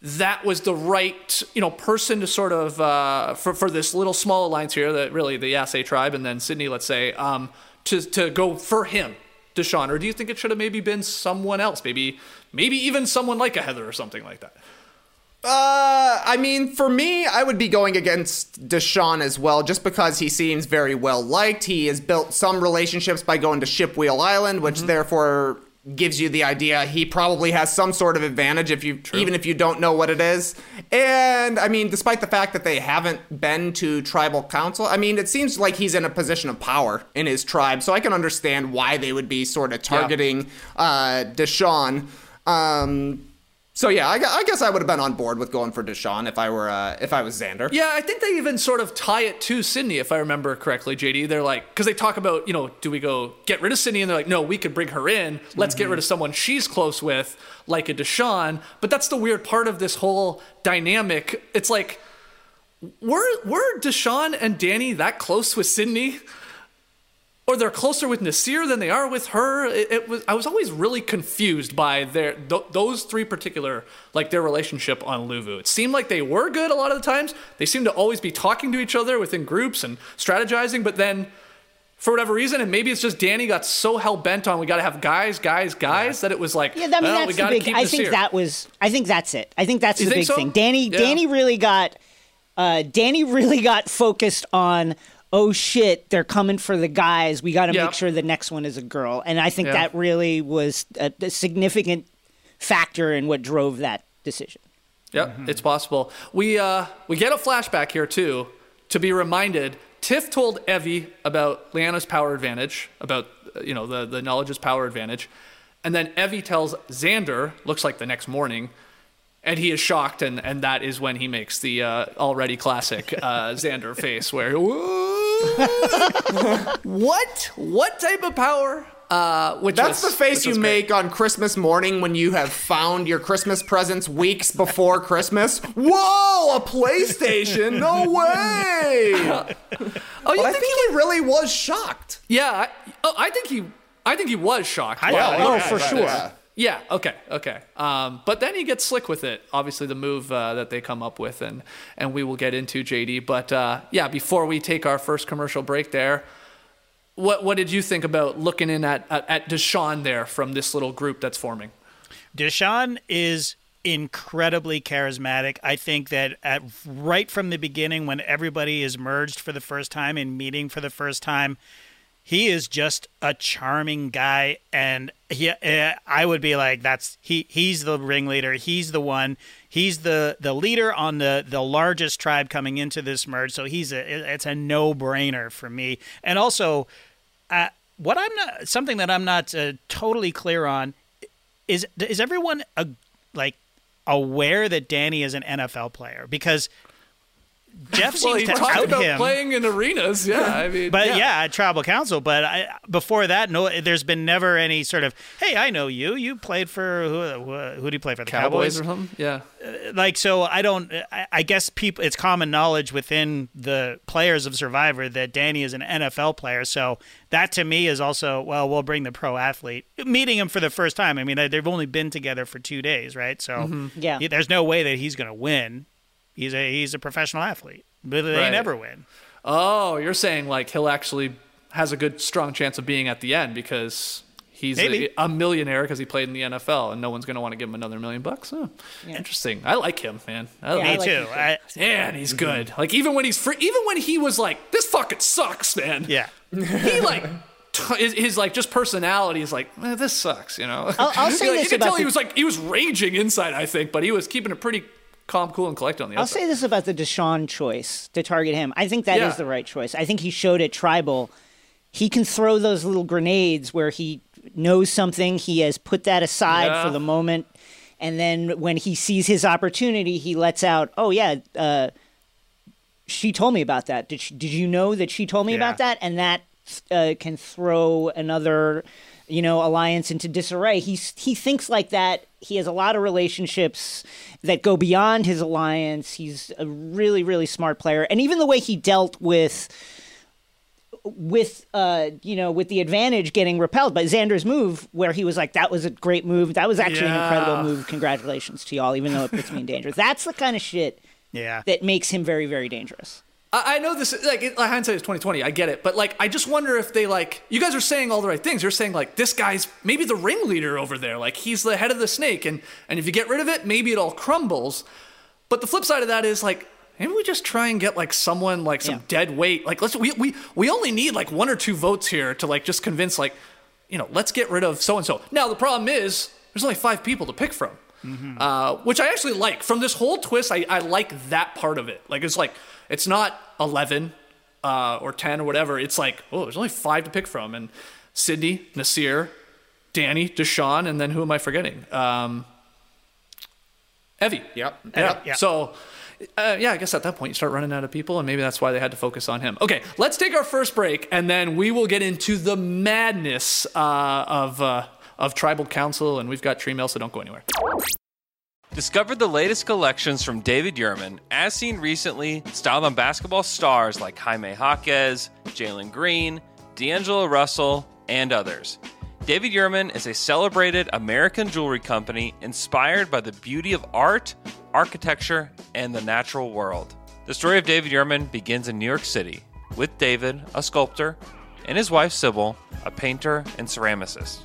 that was the right you know person to sort of uh, for for this little small alliance here that really the Yase tribe and then Sydney let's say um, to to go for him Deshawn? Or do you think it should have maybe been someone else? Maybe maybe even someone like a Heather or something like that Uh, I mean, for me, I would be going against Deshawn as well, just because he seems very well liked. He has built some relationships by going to Shipwheel Island, which therefore gives you the idea he probably has some sort of advantage if you even if you don't know what it is. And I mean, despite the fact that they haven't been to tribal council, I mean, it seems like he's in a position of power in his tribe, so I can understand why they would be sort of targeting uh, Deshawn. Um, so yeah, I, I guess I would have been on board with going for Deshawn if I were uh, if I was Xander. Yeah, I think they even sort of tie it to Sydney, if I remember correctly, JD. They're like, because they talk about, you know, do we go get rid of Sydney? And they're like, no, we could bring her in. Let's get rid of someone she's close with, like a Deshawn. But that's the weird part of this whole dynamic. It's like, were were Deshawn and Danny that close with Sydney? Or they're closer with Naseer than they are with her. It, it was. I was always really confused by their th- those three particular, like their relationship on Luvu. It seemed like they were good a lot of the times. They seemed to always be talking to each other within groups and strategizing. But then, for whatever reason, and maybe it's just Danny got so hell bent on we got to have guys, guys, guys that it was like, Yeah, I mean well, we that's the big. I Naseer. think that was. I think that's it. I think that's You the think big so? thing. Danny. Yeah. Danny really got. Uh, Danny really got focused on. Oh shit! They're coming for the guys. We got to Yeah. make sure the next one is a girl, and I think Yeah. that really was a, a significant factor in what drove that decision. Yep, it's possible. We uh, we get a flashback here too to be reminded. Tiff told Evvie about Liana's power advantage, about uh, you know the the knowledge's power advantage, and then Evvie tells Xander. Looks like the next morning, and he is shocked, and and that is when he makes the uh, already classic uh, Xander face, where what what type of power Uh, which That's was- the face you make on Christmas morning when you have found your Christmas presents weeks before Christmas. Whoa, a PlayStation? No way! Oh, you But I think? think he really was shocked. yeah. I, oh, I think he. I think he was shocked. I- by Yeah, it. oh, yeah, for sure. yeah. Yeah. Okay. Okay. Um, but then he gets slick with it. Obviously, the move uh, that they come up with, and and we will get into JD. But uh, yeah, before we take our first commercial break, there, what what did you think about looking in at at, at Deshawn there from this little group that's forming? Deshawn is incredibly charismatic. I think that at right from the beginning, when everybody is merged for the first time and meeting for the first time, he is just a charming guy, and he. Uh, I would be like, that's he. He's the ringleader. He's the one. He's the the leader on the the largest tribe coming into this merge. So he's a. It's a no brainer for me. And also, uh, what I'm not something that I'm not uh, totally clear on is is everyone uh, like aware that Danny is an NFL player because Jeff Well, seems he to talked out about him. playing in arenas. Yeah. I mean, But yeah. at tribal council. But I, before that, no, there's been never any sort of, hey, I know you. You played for who? Who, who do you play for? The Cowboys Cowboys. or something. Yeah. like so i don't I, I guess people it's common knowledge within the players of survivor that danny is an nfl player so that to me is also well we'll bring the pro athlete meeting him for the first time i mean they- they've only been together for two days right so Mm-hmm. Yeah. there's no way that he's going to win he's a he's a professional athlete but they Right. never win Oh, you're saying like he'll actually has a good strong chance of being at the end because he's a, a millionaire because he played in the NFL and no one's going to want to give him another million bucks. Oh, Interesting. I like him, man. I Yeah, I me like like too him. I, Man, he's good. Like even when he's free, even when he was like, "This fucking sucks, man." yeah He like his, his like just personality is like, eh, "This sucks," you know. I'll- I'll say Like, this You could about tell he was like he was raging inside, I think, but he was keeping it pretty calm, cool, and collected on the I'll outside. say this about the Deshawn choice to target him. I think that is Yeah. the right choice. I think he showed at Tribal he can throw those little grenades where he knows something, he has put that aside Yeah. for the moment, and then when he sees his opportunity, he lets out, "Oh yeah, uh, she told me about that. Did she, did you know that she told me Yeah. about that?" And that uh, can throw another, you know, alliance into disarray. He's he thinks like that. He has a lot of relationships that go beyond his alliance. He's a really really smart player, and even the way he dealt with with uh you know with the advantage getting repelled by Xander's move where he was like that was a great move. That was actually an incredible move. Congratulations to y'all even though it puts me in danger. That's the kind of shit yeah. that makes him very very dangerous I I know this, like, it, like hindsight is twenty twenty. I get it, but like, I just wonder if they like. You guys are saying all the right things. You're saying like, this guy's maybe the ringleader over there. Like, he's the head of the snake, and and if you get rid of it, maybe it all crumbles. But the flip side of that is like, maybe we just try and get like someone like some Yeah. dead weight. Like, let's we we we only need like one or two votes here to like just convince like, you know, let's get rid of so and so. Now the problem is there's only five people to pick from. Uh, which I actually like. From this whole twist, I, I like that part of it. Like it's like it's not eleven uh, or ten or whatever. It's like oh, there's only five to pick from, and Sydney, Naseer, Danny, Deshawn, and then who am I forgetting? Um, Evvie. Yep. Yeah. Yeah. So, uh, yeah, I guess at that point you start running out of people, and maybe that's why they had to focus on him. Okay, let's take our first break, and then we will get into the madness uh, of uh, of tribal council, and we've got tree mail, so don't go anywhere. Discover the latest collections from David Yurman, as seen recently, styled on basketball stars like Jaime Jaquez, Jalen Green, D'Angelo Russell, and others. David Yurman is a celebrated American jewelry company inspired by the beauty of art, architecture, and the natural world. The story of David Yurman begins in New York City, with David, a sculptor, and his wife Sybil, a painter and ceramicist.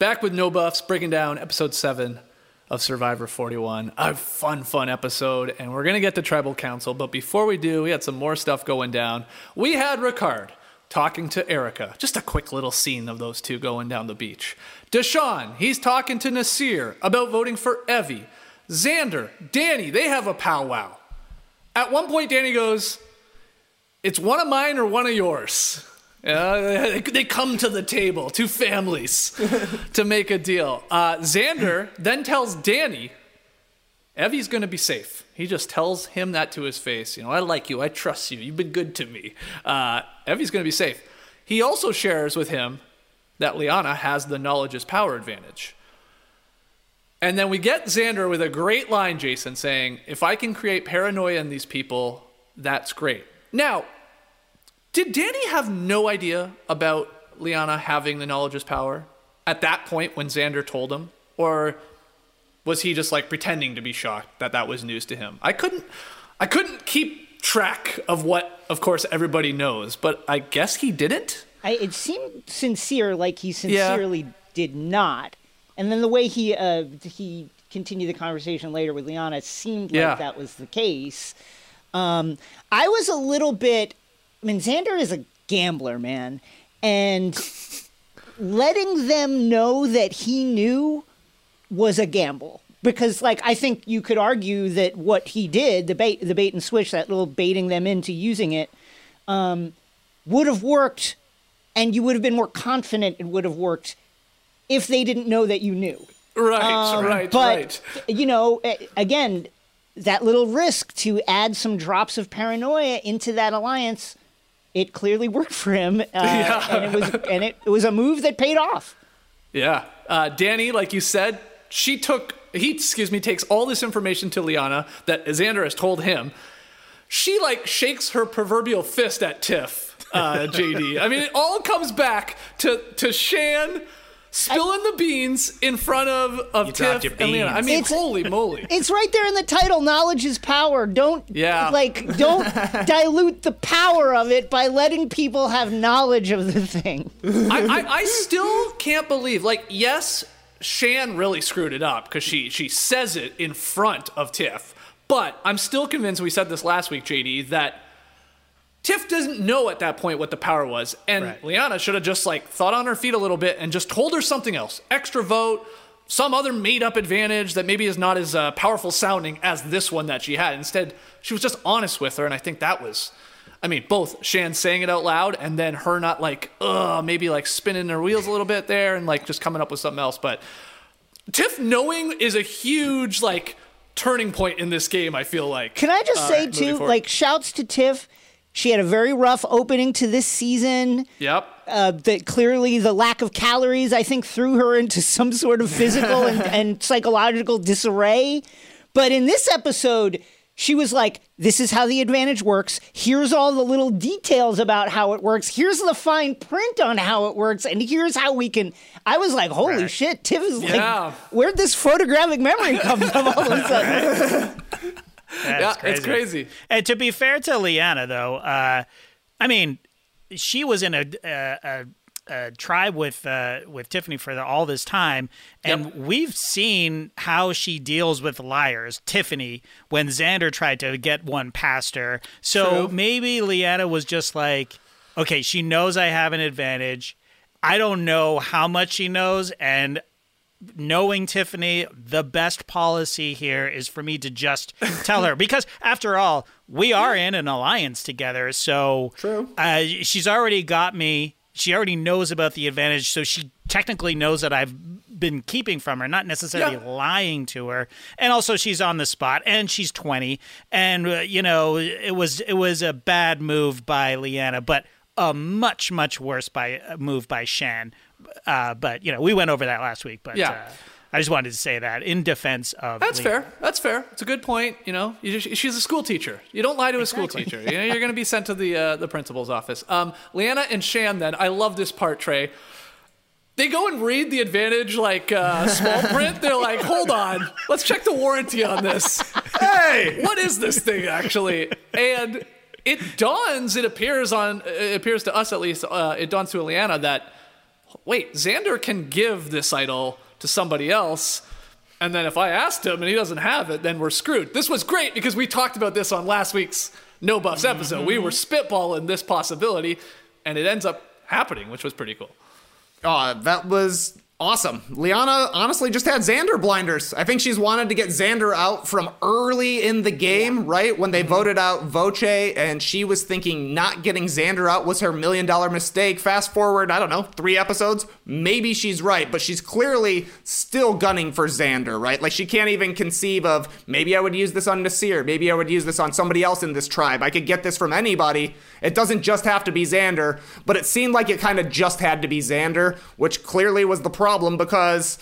Back with no buffs, breaking down episode seven of Survivor 41. A fun, fun episode, and we're gonna get to Tribal Council. But before we do, we had some more stuff going down. We had Ricard talking to Erika. Just a quick little scene of those two going down the beach. Deshawn, he's talking to Naseer about voting for Evvie. Xander, Danny, they have a powwow. At one point, Danny goes, It's one of mine or one of yours. Uh, they come to the table, two families, to make a deal. Uh, Xander then tells Danny, Evvie's going to be safe. He just tells him that to his face. You know, I like you. I trust you. You've been good to me. Uh, Evvie's going to be safe. He also shares with him that Liana has the knowledge is power advantage. And then we get Xander with a great line, Jason, saying, If I can create paranoia in these people, that's great. Now, did Danny have no idea about Liana having the knowledge is power at that point when Xander told him? Or was he just like pretending to be shocked that that was news to him? I couldn't I couldn't keep track of what of course everybody knows, but I guess he didn't. I, it seemed sincere, like he sincerely did not. And then the way he uh, he continued the conversation later with Liana seemed like Yeah. that was the case. Um, I was a little bit. I mean, Xander is a gambler, man, and letting them know that he knew was a gamble. Because like I think you could argue that what he did the bait the bait and switch that little baiting them into using it um, would have worked and you would have been more confident it would have worked if they didn't know that you knew. Right, Um, right, but right. you know again that little risk to add some drops of paranoia into that alliance it clearly worked for him uh, and it was and it, it was a move that paid off Yeah. Uh, Danny, like you said, she took, he, excuse me, takes all this information to Liana that Xander has told him. She, like, shakes her proverbial fist at Tiff, uh, JD. I mean, it all comes back to, to Shan spilling the beans in front of, of Tiff your and Liana. I mean, It's- holy moly. It's right there in the title. Knowledge is power. Don't Yeah. like don't dilute the power of it by letting people have knowledge of the thing. I, I, I still can't believe, like, yes, Shan really screwed it up because she, she says it in front of Tiff. But I'm still convinced, we said this last week, JD, that Tiff doesn't know at that point what the power was. And Right. Liana should have just, like, thought on her feet a little bit and just told her something else. Extra vote, some other made up advantage that maybe is not as uh, powerful sounding as this one that she had. Instead, she was just honest with her. And I think that was. I mean, both Shan saying it out loud and then her not like, ugh, maybe like spinning her wheels a little bit there and like just coming up with something else. But Tiff knowing is a huge like turning point in this game. I feel like. Can I just Uh, say moving too, forward. like shouts to Tiff. She had a very rough opening to this season. Yep. Uh, that clearly the lack of calories, I think, threw her into some sort of physical and, and psychological disarray. But in this episode, she was like, This is how the advantage works. Here's all the little details about how it works. Here's the fine print on how it works. And here's how we can. I was like, Holy shit, Tiff is Yeah. like, Where'd this photographic memory come from all of a sudden? Yeah, it's crazy. And to be fair to Liana, though, uh, I mean, she was in a, a, a, a tribe with uh, with Tiffany for the, all this time, and Yep. we've seen how she deals with liars. Tiffany, when Xander tried to get one past her, so True. maybe Liana was just like, okay, she knows I have an advantage. I don't know how much she knows, and knowing Tiffany, the best policy here is for me to just tell her because after all, we are in an alliance together. So True. Uh, she's already got me. She already knows about the advantage, so she technically knows that I've been keeping from her, not necessarily Yeah. lying to her. And also, she's on the spot, and she's twenty, and uh, you know, it was it was a bad move by Liana, but a much much worse by uh, move by Shan. Uh, but you know, we went over that last week. But Yeah. uh, I just wanted to say that in defense of That's Liana. fair. That's fair. It's a good point. You know, you just, she's a school teacher. You don't lie to a school teacher. You know, you're going to be sent to the uh, the principal's office. Um, Liana and Shan. Then I love this part, Trey. they go and read the advantage like uh, small print. They're like, hold on, let's check the warranty on this. Hey, What is this thing actually? And it dawns. It appears on. It appears to us at least. Uh, it dawns to Liana that wait, Xander can give this idol to somebody else. And then if I asked him and he doesn't have it, then we're screwed. This was great because we talked about this on last week's No Buffs mm-hmm. episode. We were spitballing this possibility, and it ends up happening, which was pretty cool. Oh, that was awesome. Liana honestly just had Xander blinders. I think she's wanted to get Xander out from early in the game, right? When they mm-hmm. voted out Voce, and she was thinking not getting Xander out was her million dollar mistake. Fast forward, I don't know, three episodes. Maybe she's right, but she's clearly still gunning for Xander, right? Like she can't even conceive of maybe I would use this on Naseer, maybe I would use this on somebody else in this tribe. I could get this from anybody. It doesn't just have to be Xander, but it seemed like it kind of just had to be Xander, which clearly was the problem because,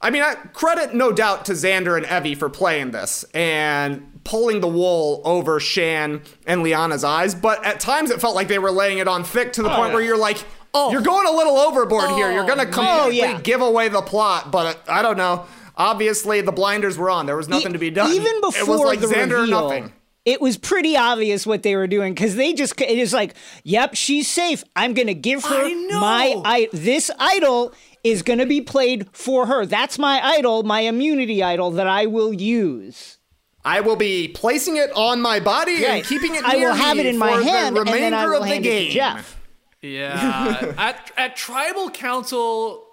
I mean, I, credit no doubt to Xander and Evvie for playing this and pulling the wool over Shan and Liana's eyes, but at times it felt like they were laying it on thick to the oh, point where you're like, oh, you're going a little overboard here. You're going to oh, completely yeah. give away the plot, but I don't know. Obviously, the blinders were on. There was nothing to be done. Even it was before like the Xander reveal, nothing. it was pretty obvious what they were doing because they just it is like, yep, she's safe. I'm gonna give her my I, this idol is gonna be played for her. That's my idol, my immunity idol that I will use. I will be placing it on my body Right. and keeping it. I will have me it in my hand, the and then I remainder will of the hand it to game. Jeff. Yeah. at, at tribal council,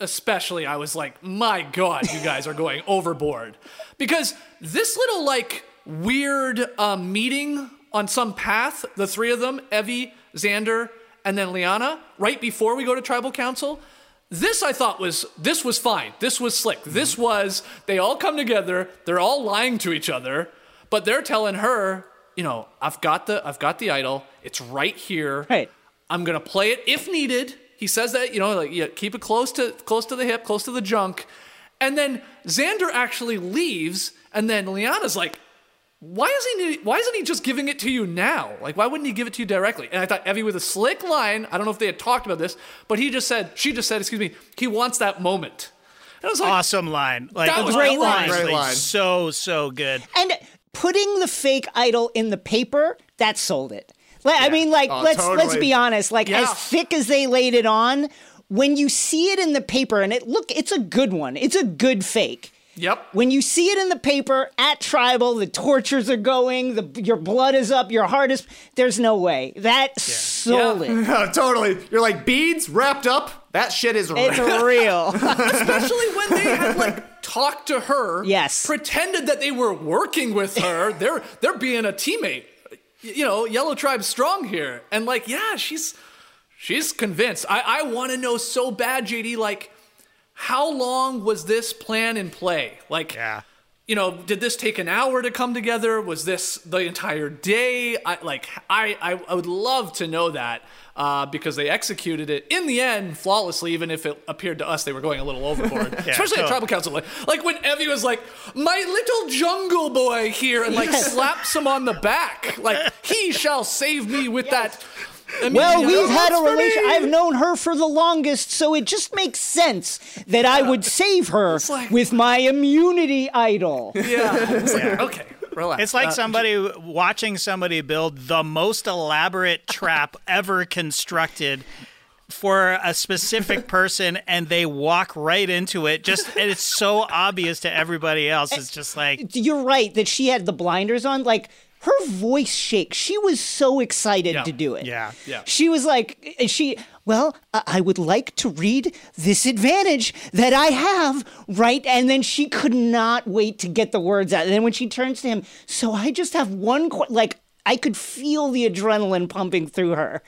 especially, I was like, my God, you guys are going overboard. Because this little, like, weird uh, meeting on some path, the three of them, Evvie, Xander, and then Liana, right before we go to tribal council. This I thought was this was fine. This was slick. Mm-hmm. This was they all come together. They're all lying to each other, but they're telling her, you know, I've got the I've got the idol. It's right here. Right. I'm gonna play it if needed. He says that, you know, like yeah, keep it close to close to the hip, close to the junk. And then Xander actually leaves, and then Liana's like, why isn't he why isn't he just giving it to you now? Like why wouldn't he give it to you directly? And I thought Evvie with a slick line, I don't know if they had talked about this, but he just said, she just said, excuse me, he wants that moment. And I was like, Awesome line. Like That was great line. Great line. So so good. And putting the fake idol in the paper, that sold it. Like, I mean, like Oh, let's let's be honest. Like Yeah. as thick as they laid it on, when you see it in the paper, and it look, it's a good one. It's a good fake. Yep. When you see it in the paper at tribal, the tortures are going, the your blood is up, your heart is. There's no way that sold it. totally. You're like beads wrapped up. That shit is It's real. real. Especially when they had like talked to her, Yes. pretended that they were working with her. They're they're being a teammate. You know, Yellow Tribe's strong here, and like, yeah, she's she's convinced. I I want to know so bad, JD. Like, how long was this plan in play? Like, Yeah. you know, did this take an hour to come together? Was this the entire day? I like I I, I would love to know that uh, because they executed it in the end flawlessly, even if it appeared to us they were going a little overboard. Especially at tribal council, like, like when Evvie was like, "My little jungle boy here," and like Yes. slaps him on the back, like he shall save me with that. Well, immunity. we've had a That's for me. relation. I've known her for the longest, so it just makes sense that I would save her like- with my immunity idol. Yeah. It's like, okay. Relax. It's like Uh, somebody watching somebody build the most elaborate trap ever constructed for a specific person and they walk right into it just and it's so obvious to everybody else it's just like You're right that she had the blinders on. Like her voice shakes. She was so excited Yeah. to do it. yeah Yeah. She was like, she, well, I I would like to read this advantage that I have, right? And then she could not wait to get the words out. And then when she turns to him, so I just have one, qu-, like, I could feel the adrenaline pumping through her.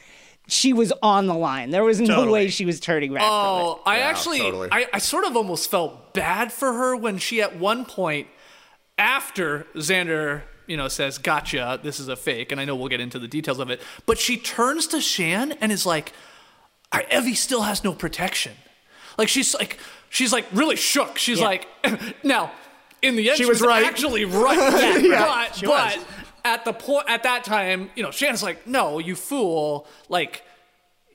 She was on the line. There was no Totally. way she was turning back from it. Oh, I actually, totally. I, I sort of almost felt bad for her when she, at one point, after Xander, you know, says, "Gotcha, this is a fake," and I know we'll get into the details of it, but she turns to Shan and is like, "Our Evvie still has no protection." Like she's like, she's like really shook. She's Yeah. like, now, in the end, she, was right. actually right, Yeah, but but at the point at that time, you know, Shan's like, "No, you fool!" Like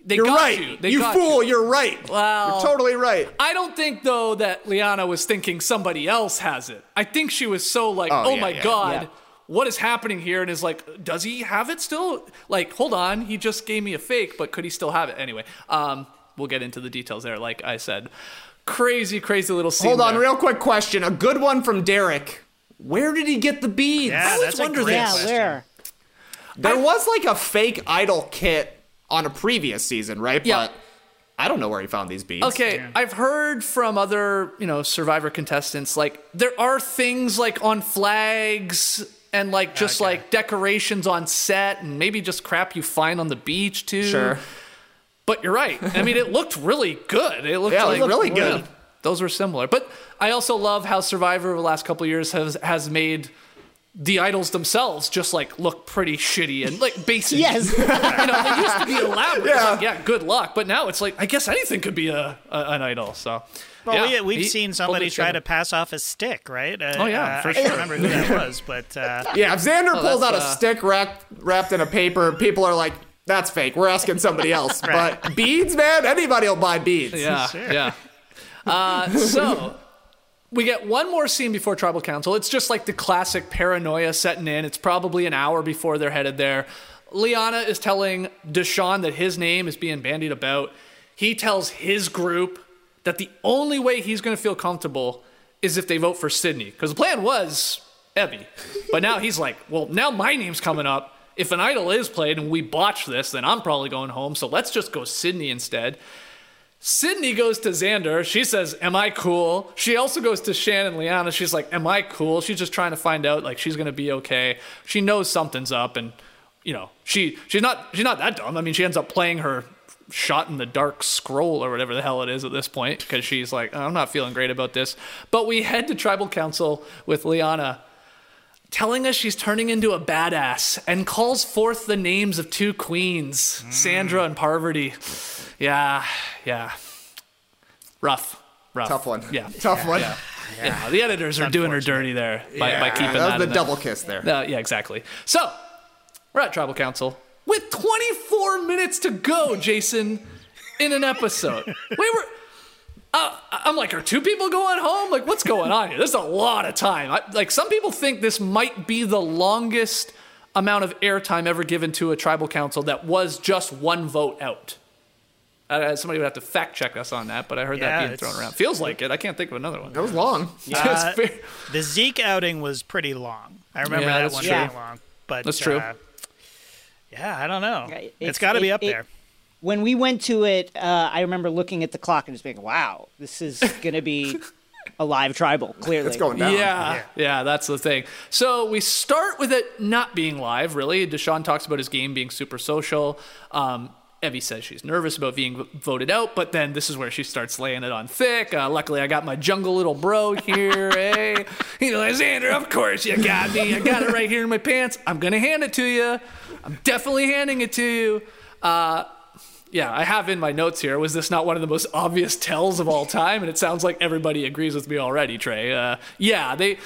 They You're got right. you. They you fool. you. You're right. Well- you're totally right. I don't think though that Liana was thinking somebody else has it. I think she was so like, Oh, oh, yeah, my yeah, god, yeah. What is happening here? And is like, does he have it still? Like, hold on, he just gave me a fake, but could he still have it anyway? Um, we'll get into the details there. Like I said, crazy, crazy little scene. Hold on, there. real quick question. A good one from Derek. Where did he get the beads? Yeah, I always that's a wonder great. Yeah, question. where? There was like a fake idol kit on a previous season, right? Yeah. But I don't know where he found these beads. Okay, I've heard from other, you know, Survivor contestants like there are things like on flags and like ah, just Okay. like decorations on set and maybe just crap you find on the beach too. Sure. But you're right. I mean, it looked really good. It looked Yeah, it looked really good. yeah, those were similar. But I also love how Survivor over the last couple of years has has made the idols themselves just like look pretty shitty and like basic. Yes. you know, they used to be elaborate. Yeah. like, yeah, good luck. But now it's like I guess anything could be a, a an idol. So. Well, yeah, we, we've he seen somebody try to pass off a stick, right? Uh, Oh, yeah, uh, for I can't remember who that was, but uh, Yeah, if Xander pulls that's, out a uh, stick wrapped wrapped in a paper, people are like, "That's fake." We're asking somebody else. But beads, man, anybody will buy beads. Yeah, yeah. Uh, so we get one more scene before tribal council. It's just like the classic paranoia setting in. It's probably an hour before they're headed there. Liana is telling Deshawn that his name is being bandied about. He tells his group that the only way he's going to feel comfortable is if they vote for Sydney. Because the plan was Evvie. But now he's like, well, now my name's coming up. If an idol is played and we botch this, then I'm probably going home. So let's just go Sydney instead. Sydney goes to Xander. She says, Am I cool? She also goes to Shannon Liana. She's like, Am I cool? She's just trying to find out like she's gonna be okay. She knows something's up and you know, she she's not she's not that dumb. I mean, she ends up playing her shot in the dark scroll or whatever the hell it is at this point, because she's like, I'm not feeling great about this. But we head to tribal council with Liana telling us she's turning into a badass and calls forth the names of two queens, Sandra and Parvati. Yeah, yeah. Rough. Rough. Tough one. Yeah. Tough one. Yeah. The editors are doing her dirty there by, by keeping that that. was the in there. double kiss there. Uh, yeah, exactly. So, we're at Tribal Council with 24 minutes to go, Jason, in an episode. we were. Uh, I'm like, are two people going home? Like, what's going on here? There's a lot of time. I, like, some people think this might be the longest amount of airtime ever given to a tribal council that was just one vote out. Uh, somebody would have to fact check us on that, but I heard Yeah, that being thrown around. Feels like it. I can't think of another one. That was long. It's Uh, the Zeke outing was pretty long. I remember Yeah, that one true. being long. But That's true. uh, yeah, I don't know. Yeah, it- it's got to be up it- there. When we went to it, uh, I remember looking at the clock and just being, "Wow, this is gonna be a live tribal." Clearly, It's going down. Yeah, yeah, that's the thing. So we start with it not being live, really. Deshawn talks about his game being super social. Um, Evvie says she's nervous about being voted out, but then this is where she starts laying it on thick. Uh, luckily, I got my jungle little bro here. hey, you know, Xander, of course you got me. I got it right here in my pants. I'm gonna hand it to you. I'm definitely handing it to you. Uh, yeah, I have in my notes here. Was this not one of the most obvious tells of all time? And it sounds like everybody agrees with me already, Trey. Uh, yeah, they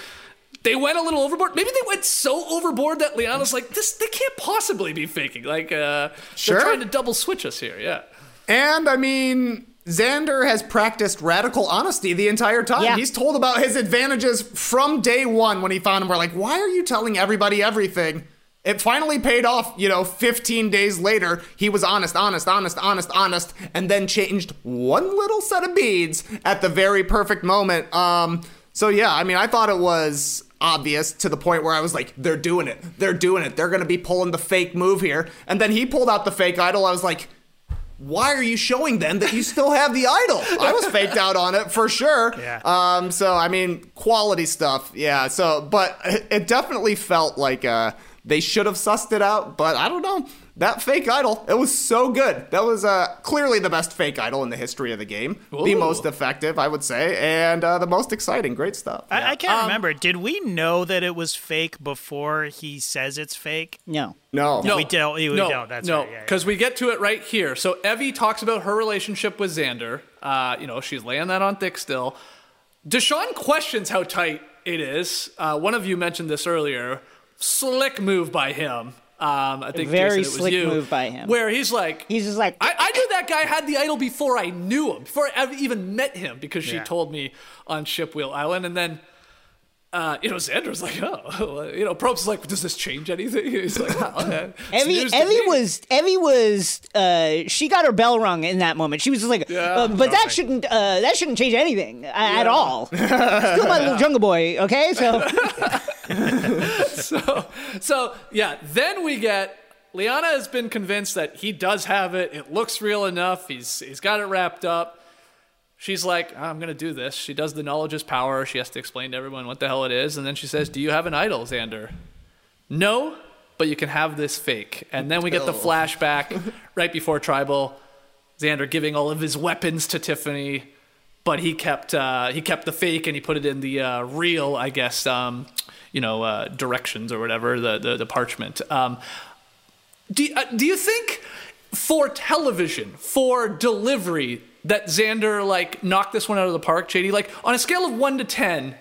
they went a little overboard. Maybe they went so overboard that Liana's like, this they can't possibly be faking. Like, uh, Sure. they're trying to double switch us here. Yeah. And I mean, Xander has practiced radical honesty the entire time. Yeah. He's told about his advantages from day one when he found him. We're like, why are you telling everybody everything? It finally paid off, you know, 15 days later. He was honest, honest, honest, honest, honest, and then changed one little set of beads at the very perfect moment. Um, so yeah, I mean, I thought it was obvious to the point where I was like, they're doing it. They're doing it. They're going to be pulling the fake move here. And then he pulled out the fake idol. I was like, why are you showing them that you still have the idol? I was faked out on it for sure. Yeah. Um. So I mean, quality stuff. Yeah. So, but it it definitely felt like uh they should have sussed it out. But I don't know. That fake idol, it was so good. That was uh, clearly the best fake idol in the history of the game. The most effective, I would say, and uh, the most exciting. Great stuff. I, I can't Um, remember. Did we know that it was fake before he says it's fake? no. no. No, We don't- we no, don't, that's no, right, yeah, yeah. because we get to it right here. So Evvie talks about her relationship with Xander. Uh, you know, she's laying that on thick still. Deshawn questions how tight it is. Uh, one of you mentioned this earlier. Slick move by him. Um, I think Very Jason, it was slick you, move by him. Where he's like, He's just like, I, I knew that guy had the idol before I knew him, before I ever even met him, because she Yeah. told me on Shipwheel Island, and then. Uh, you know, Xander's like, oh, you know, Probst is like, does this change anything? He's like, oh, okay. It's Evvie, Evvie was Evvie was uh, she got her bell rung in that moment. She was just like, uh, but that shouldn't uh, that shouldn't change anything uh, at all. Still my little jungle boy, okay? So so, so yeah, then we get Liana has been convinced that he does have it. It looks real enough. He's he's got it wrapped up. She's like, I'm gonna do this. She does the knowledge is power. She has to explain to everyone what the hell it is, and then she says, "Do you have an idol, Xander?" No, but you can have this fake. And then we get the flashback right before Tribal. Xander giving all of his weapons to Tiffany, but he kept uh, he kept the fake and he put it in the uh, real, I guess, um, you know, uh, directions or whatever the the, the parchment. Um, do uh, do you think for television, for delivery, that Xander like knocked this one out of the park, JD? Like on a scale of one to ten,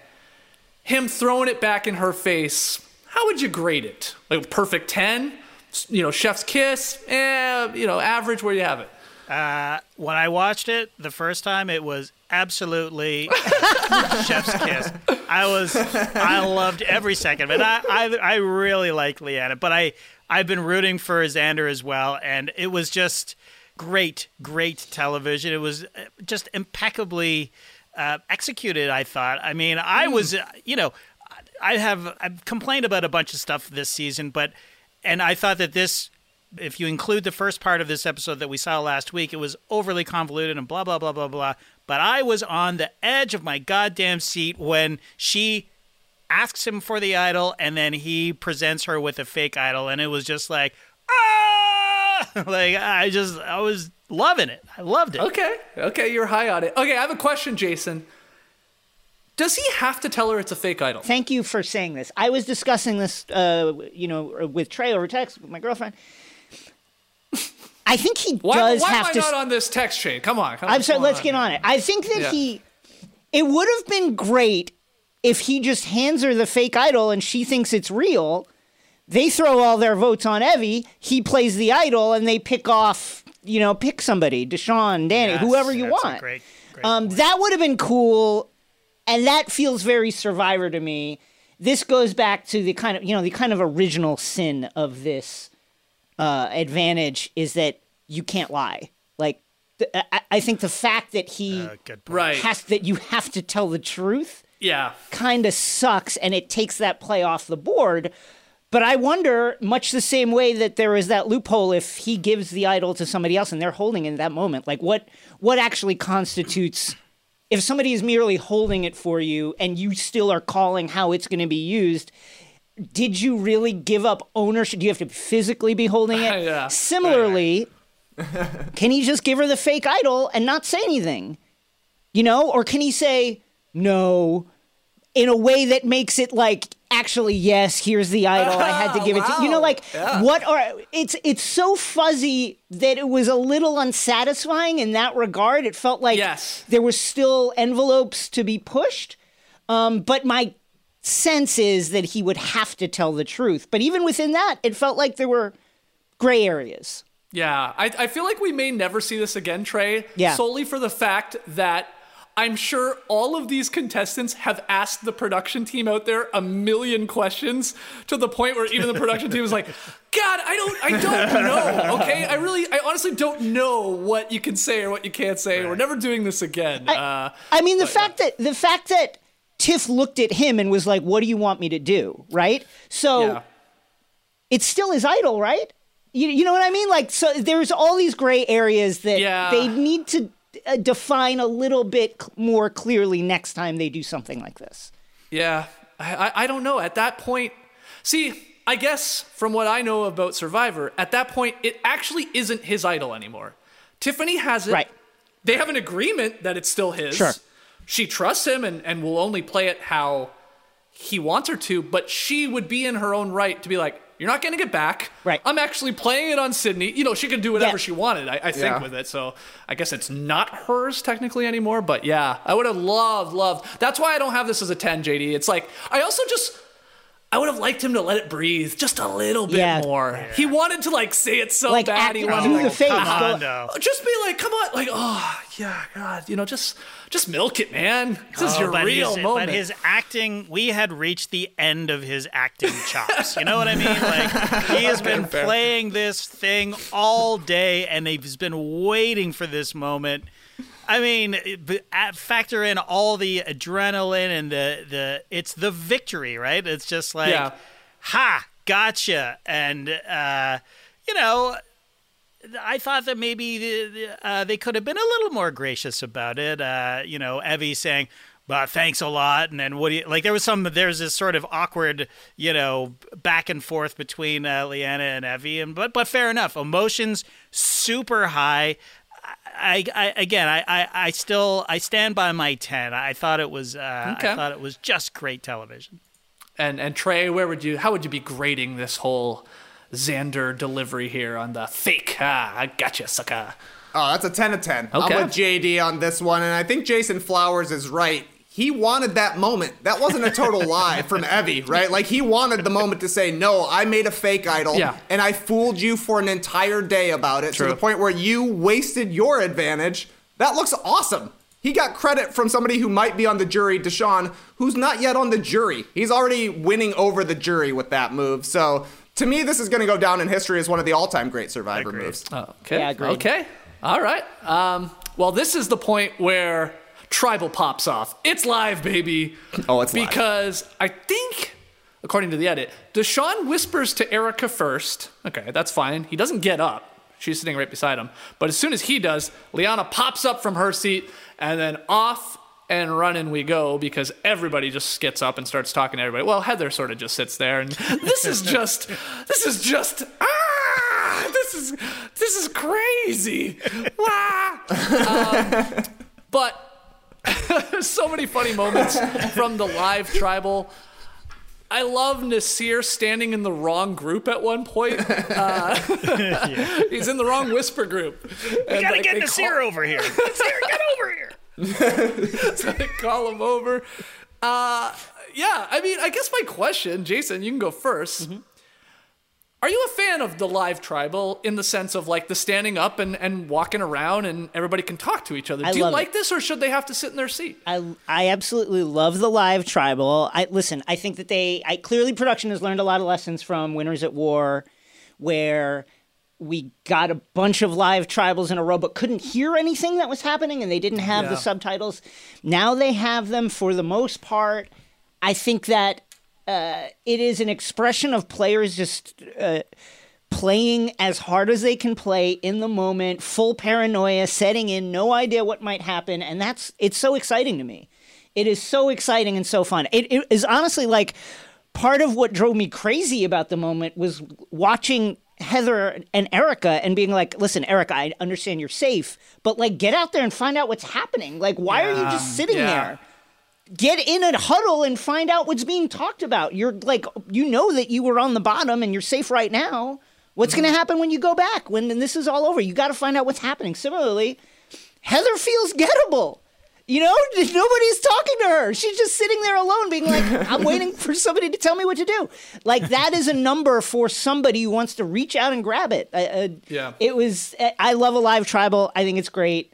him throwing it back in her face, how would you grade it? Like perfect ten? You know, chef's kiss, eh, you know, average. Where you have it? When I watched it the first time, it was absolutely chef's kiss. I was, I loved every second of it. I, I, I really like Liana, but I, I've been rooting for Xander as well, and it was just great, great television. It was uh, just impeccably uh, executed. I thought. I mean, I was, uh, you know, I have I've complained about a bunch of stuff this season, but and I thought that this if you include the first part of this episode that we saw last week, it was overly convoluted and blah blah blah blah blah. But I was on the edge of my goddamn seat when she asks him for the idol and then he presents her with a fake idol and it was just like ah like I just I was loving it. I loved it. Okay, okay, you're high on it. Okay, I have a question, Jason. Does he have to tell her it's a fake idol? thank you for saying this. I was discussing this, uh, you know, with Trey over text with my girlfriend. I think he Why, does why have am I to. not on this text chain? Come on. Come I'm what's sorry. Let's on get here? on it. I think that Yeah. he. It would have been great if he just hands her the fake idol and she thinks it's real. They throw all their votes on Evvie. He plays the idol, and they pick off. You know, pick somebody, Deshawn, Danny, Yes, whoever you that's a want. great- great um, point. that would have been cool, and that feels very Survivor to me. This goes back to the kind of you know the kind of original sin of this uh, advantage is that you can't lie. Like, th- I, I think the fact that he Uh. Right. has that you have to tell the truth Yeah. kind of sucks, and it takes that play off the board. But I wonder, much the same way that there is that loophole, if he gives the idol to somebody else and they're holding it in that moment, like what what actually constitutes if somebody is merely holding it for you and you still are calling how it's going to be used? Did you really give up ownership? Do you have to physically be holding it? Yeah. Similarly, can he just give her the fake idol and not say anything? You know, or can he say no in a way that makes it like actually yes, here's the idol. I had to give it to you know like what are it's it's so fuzzy that it was a little unsatisfying in that regard. It felt like Yes. there was still envelopes to be pushed. Um, but my sense is that he would have to tell the truth. But even within that, it felt like there were gray areas. Yeah, I, I feel like we may never see this again, Trey. Yeah. Solely for the fact that I'm sure all of these contestants have asked the production team out there a million questions to the point where even the production team is like, God, I don't, I don't know. Okay, I really, I honestly don't know what you can say or what you can't say. We're never doing this again. uh, I mean, the fact that the fact that Tiff looked at him and was like, "What do you want me to do?" Right? So yeah. it's still his idol, right? You, you know what I mean? Like, so there's all these gray areas that Yeah. they need to uh, define a little bit c- more clearly next time they do something like this. Yeah, I, I, I don't know. At that point, see, I guess from what I know about Survivor, at that point, it actually isn't his idol anymore. Tiffany has it. Right. They have an agreement that it's still his. Sure. She trusts him and, and will only play it how he wants her to, but she would be in her own right to be like, you're not going to get back. Right. I'm actually playing it on Sydney. You know, she can do whatever Yeah. she wanted, I, I think, Yeah. with it. So I guess it's not hers technically anymore. But yeah, I would have loved, loved. That's why I don't have this as a 10, JD. It's like, I also just. I would have liked him to let it breathe just a little bit Yeah. more. He wanted to like say it so Like, bad. act He wanted through to, the like, face. Come on, no. just be like, come on, like, oh yeah, God, you know, just just milk it, man. This is Oh, your real his, moment. But his acting, we had reached the end of his acting chops. You know what I mean? Like he has been playing this thing all day, and he's been waiting for this moment. I mean, factor in all the adrenaline and the the it's the victory, right? It's just like, Yeah. ha, gotcha, and uh, you know. I thought that maybe the, the, uh, they could have been a little more gracious about it. Uh, you know, Evvie saying, "Well, thanks a lot," and then what do you like? There was some. There's this sort of awkward, you know, back and forth between uh, Liana and Evvie, and but but fair enough. Emotions super high. I, I again, I, I, I still I stand by my ten. I thought it was uh, Okay. I thought it was just great television. and and Trey, where would you? How would you be grading this whole Xander delivery here on the fake? Ah, I gotcha, sucker. Oh, that's a 10 of 10. Okay. I'm with JD on this one, and I think Jason Flowers is right. He wanted that moment. That wasn't a total lie from Evvie, right? Like, he wanted the moment to say, No, I made a fake idol, Yeah. and I fooled you for an entire day about it True. to the point where you wasted your advantage. That looks awesome. He got credit from somebody who might be on the jury, Deshawn, who's not yet on the jury. He's already winning over the jury with that move. So, to me, this is going to go down in history as one of the all time great Survivor Agreed. moves. Okay. Yeah, agreed. Okay. All right. Um, well, this is the point where tribal pops off. It's live, baby. Oh, it's live. because I think, according to the edit, Deshawn whispers to Erika first. Okay, that's fine. He doesn't get up. She's sitting right beside him. But as soon as he does, Liana pops up from her seat, and then off and running we go because everybody just gets up and starts talking to everybody. Well, Heather sort of just sits there, and this is just, this is just, ah, this is, this is crazy. Ah. Um, but so many funny moments from the live tribal. I love Naseer standing in the wrong group at one point. Uh, He's in the wrong whisper group. We And, gotta like, get Naseer call- over here. Naseer, get over here. so they call him over. Uh, yeah, I mean, I guess my question, Jason, you can go 1st Mm-hmm. Are you a fan of the live tribal in the sense of like the standing up and, and walking around and everybody can talk to each other? I Do you like it. this or should they have to sit in their seat? I I absolutely love the live tribal. I listen. I think that they. I clearly production has learned a lot of lessons from Winners at War, where we got a bunch of live tribals in a row, but couldn't hear anything that was happening, and they didn't have the subtitles. Now they have them for the most part. I think that uh, it is an expression of players just. Uh, playing as hard as they can play in the moment, full paranoia, setting in, no idea what might happen, and that's it's so exciting to me. It is so exciting and so fun. It, it is honestly like part of what drove me crazy about the moment was watching Heather and Erika and being like, "Listen, Erika, I understand you're safe, but like get out there and find out what's happening. Like why are you just sitting yeah. there?" Get in a huddle and find out what's being talked about. You're like, you know that you were on the bottom and you're safe right now. What's going to happen when you go back? When this is all over, you got to find out what's happening. Similarly, Heather feels gettable. You know, nobody's talking to her. She's just sitting there alone, being like, I'm waiting for somebody to tell me what to do. Like, that is a number for somebody who wants to reach out and grab it. Uh, uh, Yeah. It was, I love a live tribal. I think it's great.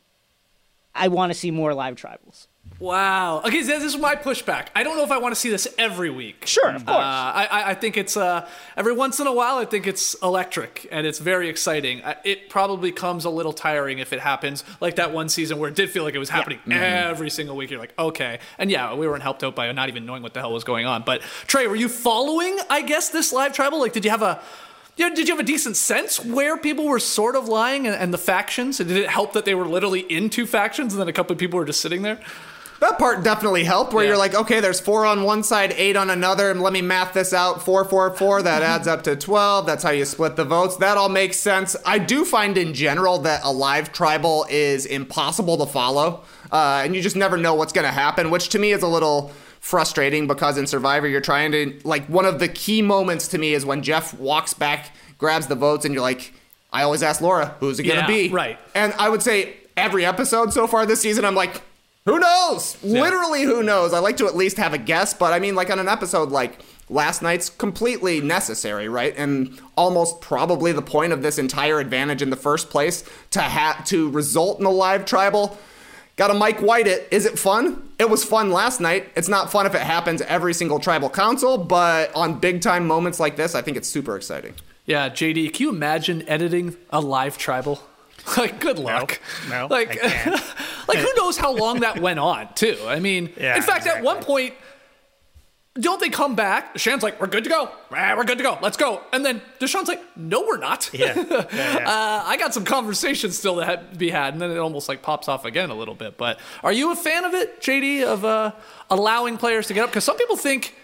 I want to see more live tribals. Wow. Okay, this is my pushback. I don't know if I want to see this every week. Sure, of course. Uh, I, I- think it's uh, every once in a while. I think it's electric and it's very exciting. It probably comes a little tiring if it happens like that one season where it did feel like it was happening every single week. You're like, okay, and yeah, we weren't helped out by not even knowing what the hell was going on. But Trey, were you following? I guess this live tribal. Like, did you have a yeah, did you have a decent sense where people were sort of lying and, and the factions? And did it help that they were literally in two factions and then a couple of people were just sitting there? That part definitely helped where Yeah. you're like, okay, there's four on one side, eight on another, and let me math this out. Four, four, four, that adds up to 12. That's how you split the votes. That all makes sense. I do find in general that a live tribal is impossible to follow, uh, and you just never know what's going to happen, which to me is a little frustrating because in Survivor, you're trying to, like, one of the key moments to me is when Jeff walks back, grabs the votes, and you're like, I always ask Laura, who's it going to Yeah, be? right. And I would say every episode so far this season, I'm like, who knows? Literally, who knows? I like to at least have a guess, but I mean, like on an episode like last night's completely necessary, right? And almost probably the point of this entire advantage in the first place to have to result in a live tribal. Got to Mike White it. Is it fun? It was fun last night. It's not fun if it happens every single tribal council, but on big time moments like this, I think it's super exciting. Yeah, JD, can you imagine editing a live tribal? Like, good luck. No, like, I can't. like who knows how long that went on, too? I mean, Yeah, in fact, at one point, don't they come back? Deshawn's like, we're good to go. Ah, We're good to go. Let's go. And then Deshawn's like, no, we're not. Yeah. Yeah, yeah. Uh, I got some conversations still to ha- be had, and then it almost like pops off again a little bit. But are you a fan of it, JD, of uh, allowing players to get up? Because some people think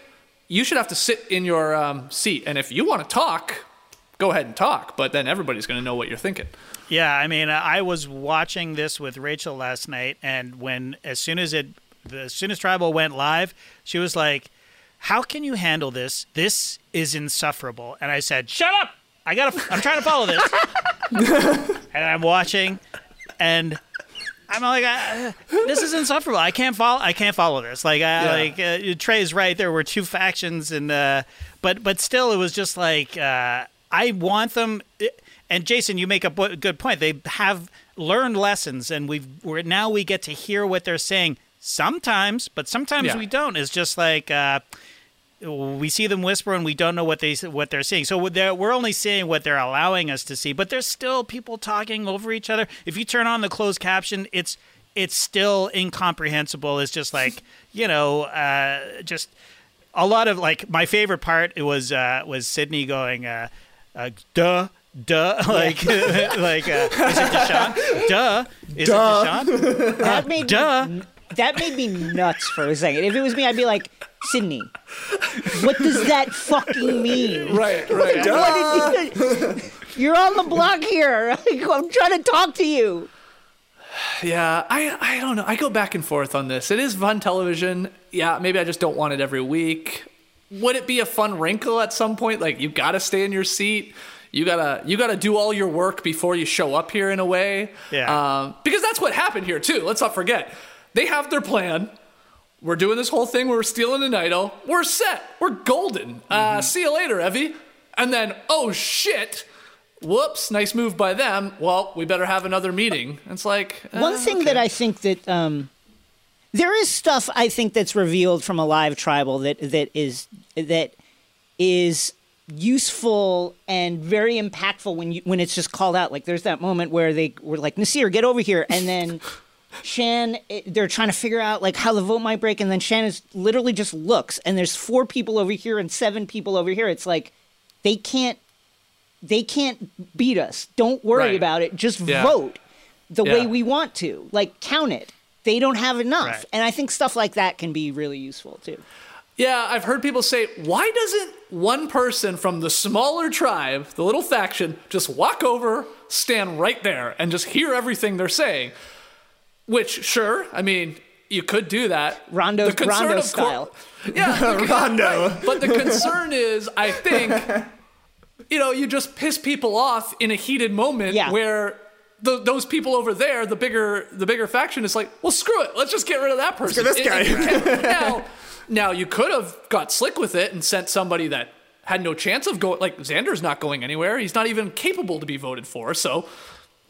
you should have to sit in your um, seat, and if you want to talk, go ahead and talk. But then everybody's going to know what you're thinking. Yeah, I mean, I was watching this with Rachel last night, and when as soon as it, as soon as Tribal went live, she was like, "How can you handle this? This is insufferable." And I said, "Shut up! I gotta. I'm trying to follow this." and I'm watching, and I'm like, uh, "This is insufferable. I can't follow. I can't follow this." Like, I, Yeah. like uh, Trey's right. There were two factions, and uh, but but still, it was just like uh, I want them. And Jason, you make a good point. They have learned lessons, and we've we're now we get to hear what they're saying sometimes, but sometimes Yeah. we don't. It's just like. Uh, we see them whisper and we don't know what they what they're seeing. So they're, we're only seeing what they're allowing us to see. But there's still people talking over each other. If you turn on the closed caption, it's it's still incomprehensible. It's just like you know, uh, just a lot of like my favorite part it was uh, was Sydney going, uh, uh, duh. Duh, like, like, uh, is it Deshawn? Duh, is it Deshawn? That made duh. Me, that made me nuts for a second. If it was me, I'd be like, Sydney, what does that fucking mean? Right, right. What did you, you're on the block here. I'm trying to talk to you. Yeah, I I don't know. I go back and forth on this. It is fun television. Yeah, maybe I just don't want it every week. Would it be a fun wrinkle at some point? Like you got to stay in your seat. You gotta you gotta do all your work before you show up here in a way. Yeah. Um, because that's what happened here too. Let's not forget. They have their plan. We're doing this whole thing. where We're stealing an idol. We're set. We're golden. Uh, see you later, Evvie. And then, oh shit. Whoops, nice move by them. Well, we better have another meeting. It's like One uh, thing that. I think that um, there is stuff I think that's revealed from a live tribal that that is that is useful and very impactful when you when it's just called out. Like there's that moment where they were like Naseer, get over here, and then Shan, it- they're trying to figure out like how the vote might break, and then Shan is literally just looks, and there's four people over here and seven people over here. It's like they can't they can't beat us. Don't worry Right. about it. Just Yeah. vote the way we want to. Like count it. They don't have enough. Right. And I think stuff like that can be really useful too. Yeah, I've heard people say, why doesn't one person from the smaller tribe, the little faction, just walk over, stand right there, and just hear everything they're saying? Which, sure, I mean, you could do that. Rondo- The concern, Rondo of cour- style. Yeah, the- Rondo. right. But the concern is, I think, you know, you just piss people off in a heated moment Yeah. where. The, those people over there, the bigger the bigger faction is like, well, screw it, let's just get rid of that person. get this If- if guy. you can- now, now you could have got slick with it and sent somebody that had no chance of going. Like Xander's not going anywhere. He's not even capable to be voted for. So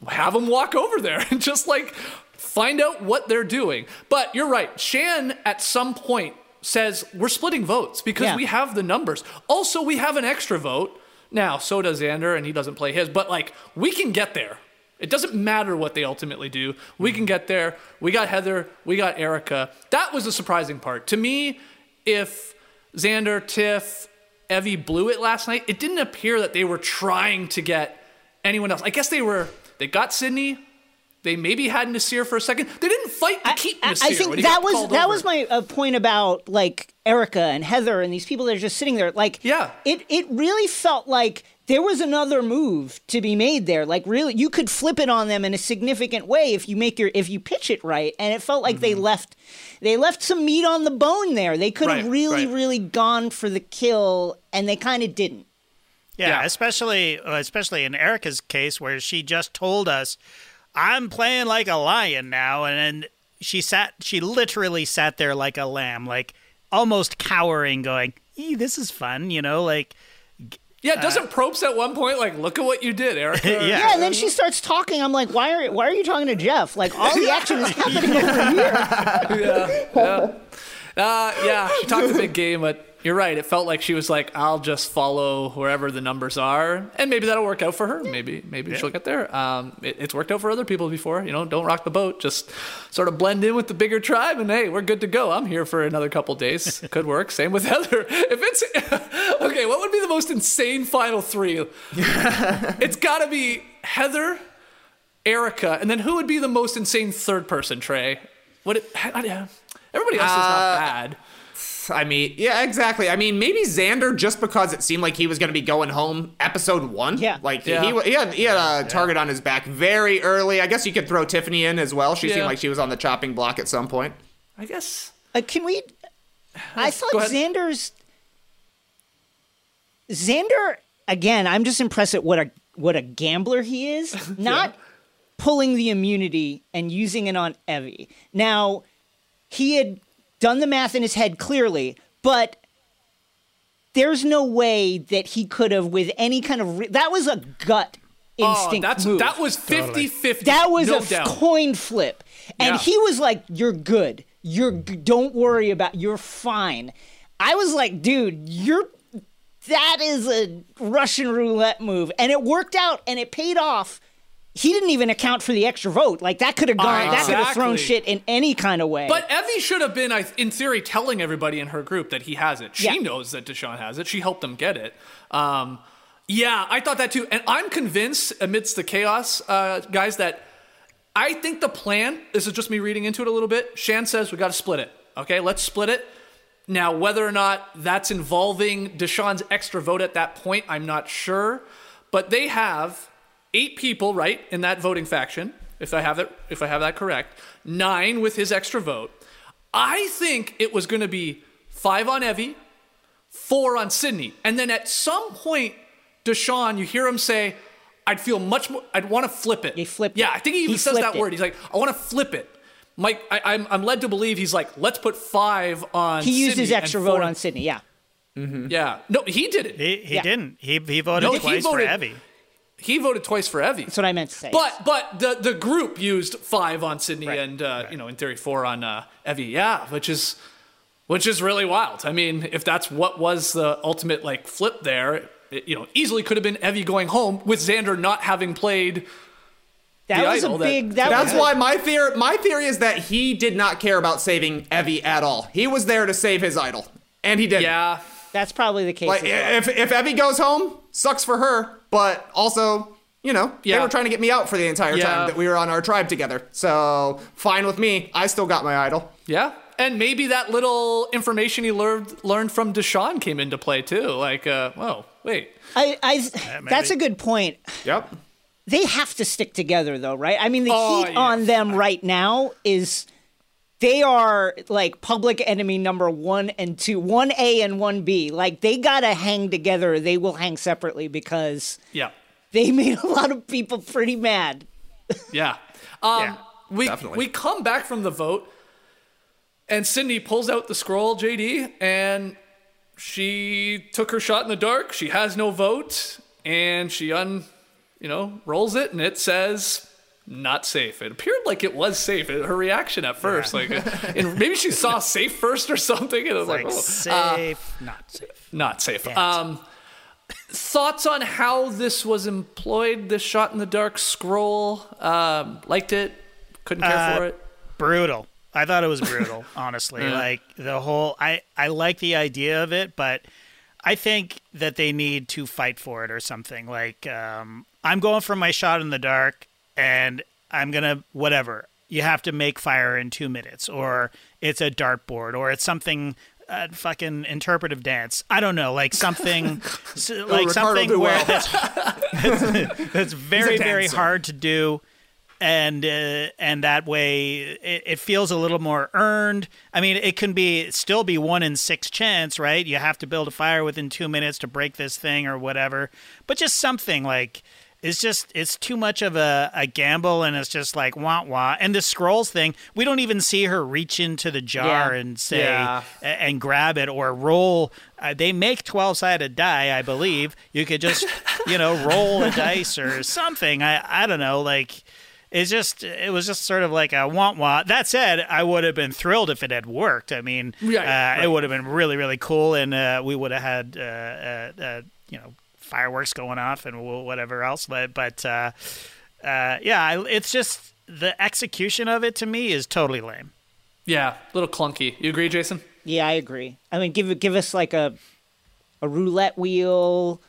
have him walk over there and just like find out what they're doing. But you're right. Shan at some point says we're splitting votes because Yeah. we have the numbers. Also, we have an extra vote. Now, so does Xander, and he doesn't play his. But like, we can get there. It doesn't matter what they ultimately do. We can get there. We got Heather. We got Erika. That was the surprising part to me. If Xander, Tiff, Evvie blew it last night, it didn't appear that they were trying to get anyone else. I guess they were. They got Sydney. They maybe had Naseer for a second. They didn't fight to keep Naseer. I when think that was that over. was my uh, point about like Erika and Heather and these people that are just sitting there. Like, Yeah. it it really felt like there was another move to be made there. Like, really, you could flip it on them in a significant way if you make your if you pitch it right. And it felt like they left they left some meat on the bone there. They could have Mm-hmm. Right, really right. really gone for the kill, and they kind of didn't. Yeah, Yeah. especially especially in Erika's case where she just told us, "I'm playing like a lion now," and then she sat, she literally sat there like a lamb, like almost cowering, going, "Ee, this is fun, you know, like Yeah, doesn't Probst at one point like look at what you did, Erika? yeah. Yeah, and then she starts talking. I'm like, why are why are you talking to Jeff? Like all the action is happening over here. Uh, yeah, she talked a big game, but you're right. It felt like she was like, "I'll just follow wherever the numbers are," and maybe that'll work out for her. Maybe, maybe she'll get there. Um, it, it's worked out for other people before. You know, don't rock the boat. Just sort of blend in with the bigger tribe, and hey, we're good to go. I'm here for another couple days. Could work. Same with Heather. If it's okay, what would be the most insane final three? it's got to be Heather, Erika, and then who would be the most insane third person? Trey. What? It, everybody else is not bad. I mean, yeah, exactly. I mean, maybe Xander just because it seemed like he was going to be going home episode one. Yeah. Like Yeah. He, he had he had a target on his back very early. I guess you could throw Tiffany in as well. She Yeah. seemed like she was on the chopping block at some point. I guess. Uh, can we? I thought Go. Xander's Xander again. I'm just impressed at what a what a gambler he is. Not pulling the immunity and using it on Evvie. Now he had done the math in his head clearly, but there's no way that he could have with any kind of re- that was a gut Oh, instinct that's move. that was 50-50. That was no a f- doubt. coin flip. And Yeah. he was like, You're good. You're g- don't worry about you're fine. I was like, dude, you're that is a Russian roulette move. And it worked out and it paid off. He didn't even account for the extra vote. Like that could have gone that could have thrown shit in any kind of way. But Evvie should have been, in theory, telling everybody in her group that he has it. She Yeah. knows that Deshawn has it. She helped them get it. Um, yeah, I thought that too. And I'm convinced, amidst the chaos, uh, guys, that I think the plan, this is just me reading into it a little bit. Shan says we got to split it. Okay, let's split it. Now, whether or not that's involving Deshawn's extra vote at that point, I'm not sure. But they have eight people, right, in that voting faction, if I have it, if I have that correct. Nine with his extra vote. I think it was going to be five on Evvie, four on Sydney, and then at some point, Deshawn, you hear him say, "I'd feel much more. I'd want to flip it." He flipped Yeah, it. I think he even He says that it. word. He's like, "I want to flip it." Mike, I, I'm I'm led to believe he's like, "Let's put five on." he used his extra vote on Sydney. Yeah. Mm-hmm. Yeah, no, he did it. He, he Yeah. didn't. He he voted No, he twice voted- for Evvie. He voted twice for Evvie. That's what I meant to say. But but the the group used five on Sydney and uh, you know in theory four on uh, Evvie. Yeah, which is which is really wild. I mean, if that's what was the ultimate like flip there, it, you know, easily could have been Evvie going home with Xander not having played. that was a that- big that That's why my theory my theory is that he did not care about saving Evvie at all. He was there to save his idol, and he did. Yeah, that's probably the case. Like as well. if if Evvie goes home, sucks for her, but also. You know, they were trying to get me out for the entire Yeah. time that we were on our tribe together. So fine with me. I still got my idol. yeah. And maybe that little information he learned learned from Deshawn came into play too. Like, uh, whoa, wait, I, I that's a good point. Yep. they have to stick together though right i mean the Oh, heat yeah. on them right now is they are like public enemy number one and two one a and one b like they gotta hang together they will hang separately because yeah. they made a lot of people pretty mad Yeah. Um, Yeah, we definitely. we come back from the vote, and Sydney pulls out the scroll, JD, and she took her shot in the dark. She has no vote, and she un, you know, rolls it, and it says not safe. It appeared like it was safe. Her reaction at first, like, and maybe she saw safe first or something, and it was like, Like oh, safe, not safe. not safe. Um, thoughts on how this was employed? This shot in the dark scroll. Um, liked it. Couldn't care Uh, for it. brutal. I thought it was brutal, honestly. Like the whole I I like the idea of it, but I think that they need to fight for it or something. Like um I'm going for my shot in the dark and I'm going to whatever. You have to make fire in 2 minutes or it's a dartboard or it's something uh, fucking interpretive dance. I don't know, like something, like Ricardo something where well. that's that's very very hard to do and uh, and that way it, it feels a little more earned i mean it can be still be one in six chance right you have to build a fire within two minutes to break this thing or whatever but just something like it's just it's too much of a, a gamble and it's just like wah wah and the scrolls thing we don't even see her reach into the jar Yeah. and say Yeah. and grab it or roll uh, they make 12 sided die i believe you could just you know roll a dice or something i i don't know like it's just it was just sort of like a want want that said i would have been thrilled if it had worked i mean Right, uh, right. it would have been really really cool and uh, we would have had uh, uh, uh, you know fireworks going off and whatever else but but uh, uh, yeah I, it's just the execution of it to me is totally lame Yeah, a little clunky. You agree, Jason? Yeah, I agree. I mean, give give us like a a roulette wheel,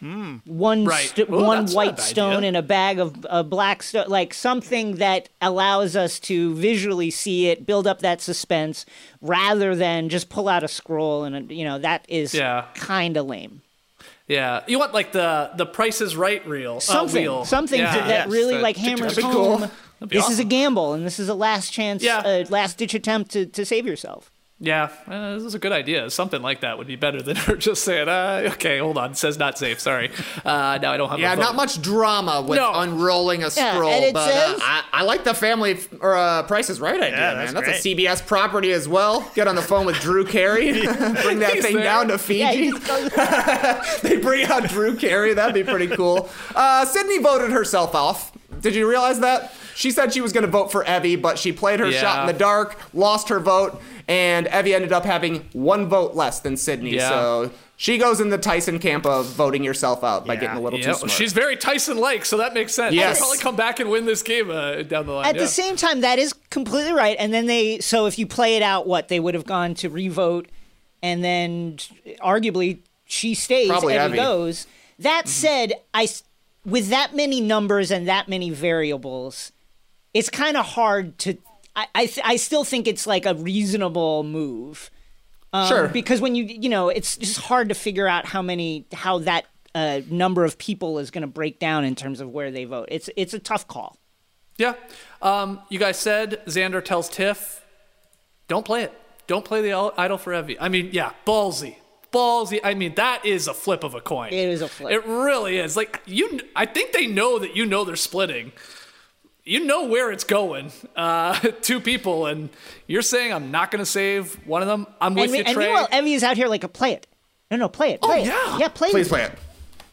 one Right. st- Ooh, one that's not a white stone idea. and a bag of uh, black stone, like something that allows us to visually see it, build up that suspense, rather than just pull out a scroll and you know that is Yeah. kind of lame. Yeah, you want like the the Price is Right reel, uh, Something, wheel. something Yeah. that Yes, really that- like hammers home. cool. That'd be This is a gamble, and this is a last chance, Yeah. uh, last ditch attempt to, to save yourself. Yeah, uh, this is a good idea. Something like that would be better than her just saying, uh, "Okay, hold on, it says not safe. Sorry, uh, now I don't have." Yeah, a not much drama with No. unrolling a Yeah, scroll, and it but says- uh, I, I like the family f- or uh, Price is Right idea, Yeah, man. that's That's a CBS property as well. Get on the phone with Drew Carey, bring that He's thing there. down to Fiji. he just goes, they bring out Drew Carey. That'd be pretty cool. Uh, Sydney voted herself off. Did you realize that? She said she was going to vote for Evvie, but she played her shot in the dark, lost her vote, and Evvie ended up having one vote less than Sydney. Yeah. So she goes in the Tyson camp of voting yourself out by Yeah. getting a little Yeah, too smart. she's very Tyson-like, so that makes sense. Yes. She'll probably come back and win this game uh, down the line. At yeah. the same time, that is completely right. And then they, so if you play it out, what they would have gone to revote, and then arguably she stays, Probably Evvie Evvie. Mm-hmm. That said, I, s- with that many numbers and that many variables, it's kind of hard to. I, I, th- I still think it's like a reasonable move. Um, Sure. Because when you, you know, it's just hard to figure out how many, how that uh, number of people is going to break down in terms of where they vote. It's, it's a tough call. Yeah. Um, you guys said Xander tells Tiff, don't play it. Don't play the idol- for Evvie. I mean, yeah, ballsy. Ballsy. I mean, that is a flip of a coin. It is a flip. It really is. Like, you, I think they know that you know they're splitting. You know where it's going. Uh, two people, and you're saying I'm not going to save one of them. I'm with and, me- you, and Trey. meanwhile, Evvie is out here like, a play it. No, no, play it. Play yeah. it. Yeah, Yeah, play Please it. Please play it.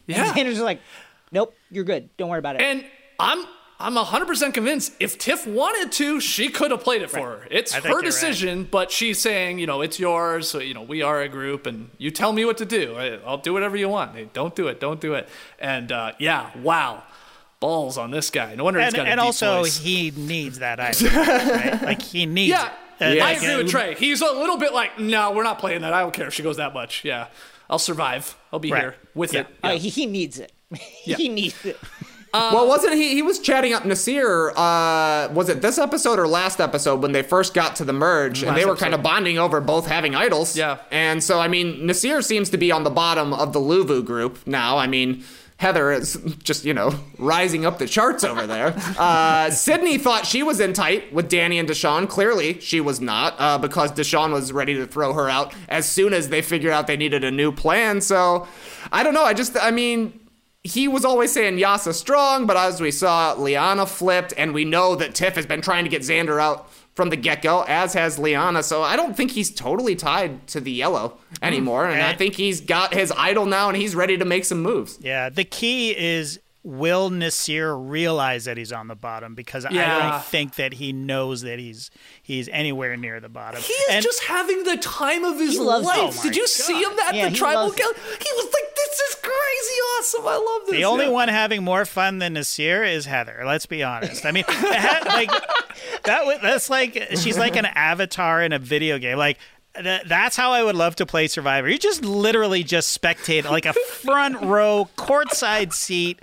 yeah. And Xander's like, nope, you're good. Don't worry about it. And I'm I'm 100% convinced if Tiff wanted to, she could have played it for her. It's I her you're right. decision, but she's saying, you know, it's yours. So, you know, we are a group and you tell me what to do. I- I'll do whatever you want. Hey, don't do it. Don't do it. And uh, yeah, wow. Balls on this guy. No wonder he's got a and also voice. he needs that item right? like he needs Yeah. it. Uh, I like, agree uh, with Trey. He's a little bit like, no, we're not playing that. I don't care if she goes that much. Yeah. I'll survive. I'll be Right. here with Yeah. it. Uh, Yeah. he, he needs it. he needs it. well, wasn't he? He was chatting up Naseer. Uh, was it this episode or last episode when they first got to the merge, and they were episode. kind of bonding over both having idols. Yeah. And so, I mean, Naseer seems to be on the bottom of the Luvu group now. I mean. Heather is just, you know, rising up the charts over there. Uh, Sydney thought she was in tight with Danny and Deshawn. Clearly, she was not uh, because Deshawn was ready to throw her out as soon as they figured out they needed a new plan. So, I don't know. I just, I mean, he was always saying Yase strong, but as we saw, Liana flipped, and we know that Tiff has been trying to get Xander out from the get go, as has Liana. So I don't think he's totally tied to the yellow hmm. anymore, and I think he's got his idol now, and he's ready to make some moves. yeah the key is will Naseer realize that he's on the bottom because I don't think that he knows that he's he's anywhere near the bottom. He is And- just having the time of his life. Oh Did you oh see him at Yeah, the tribal loves it. gal? He was like, "This is crazy awesome. I love this." The only Yeah. one having more fun than Naseer is Heather. Let's be honest. I mean, ha- like that. wa- That's like she's like an avatar in a video game. Like that's how I would love to play Survivor. You just literally just spectate like a front row courtside seat.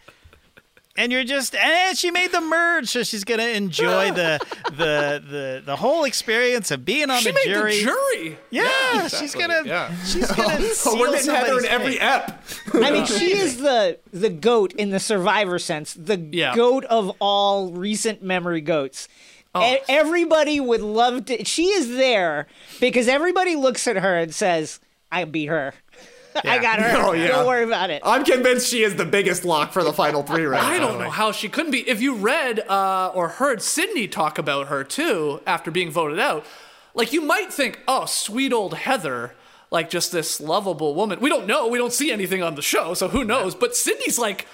And you're just, and she made the merge, so she's gonna enjoy the the the the whole experience of being on She the made jury. the jury. Yeah, she's exactly. gonna, Yeah. she's gonna. Oh, we're seal getting Heather in every fate. ep. I mean, she is the the goat in the survivor sense, the Yeah. goat of all recent memory goats. Oh. E- everybody would love to. She is there because everybody looks at her and says, "I beat her." I got her. Oh, yeah. Don't worry about it. I'm convinced she is the biggest lock for the final three right now. I don't know how she couldn't be. If you read uh, or heard Sydney talk about her too after being voted out, like you might think, oh, sweet old Heather, like just this lovable woman. We don't know. We don't see anything on the show, so who knows? But Sydney's like.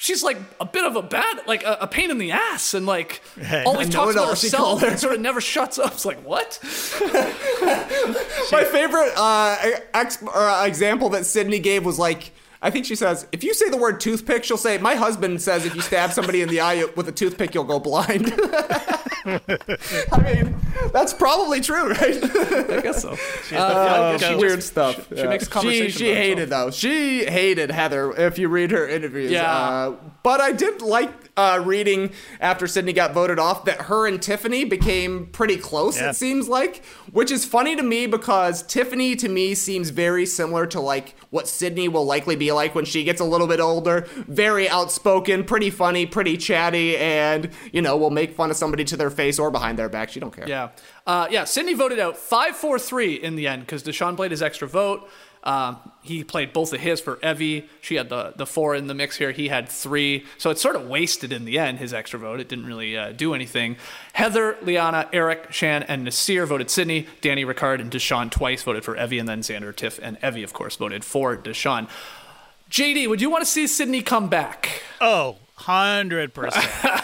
She's like a bit of a bad, like a, a pain in the ass, and like always I talks about herself her. and sort of never shuts up. It's like what? My favorite uh, ex- uh, example that Sydney gave was like, I think she says, if you say the word toothpick, she'll say, my husband says if you stab somebody in the eye with a toothpick, you'll go blind. I mean, that's probably true, right? I guess so. Uh, she weird just- stuff. She, she makes conversation. She, she about hated though. She hated Heather. If you read her interviews, Yeah. Uh, but I did like uh, reading after Sydney got voted off that her and Tiffany became pretty close. Yeah. It seems like, which is funny to me because Tiffany to me seems very similar to like what Sydney will likely be like when she gets a little bit older. Very outspoken, pretty funny, pretty chatty, and you know will make fun of somebody to their face or behind their back. She don't care. Yeah. Uh, yeah, Sydney voted out 5 4 3 in the end because Deshawn played his extra vote. Um, he played both of his for Evvie. She had the, the four in the mix here. He had three. So it sort of wasted in the end, his extra vote. It didn't really uh, do anything. Heather, Liana, Eric, Shan, and Naseer voted Sydney. Danny Ricard and Deshawn twice voted for Evvie. And then Xander, Tiff, and Evie, of course, voted for Deshawn. JD, would you want to see Sydney come back? Oh, 100%.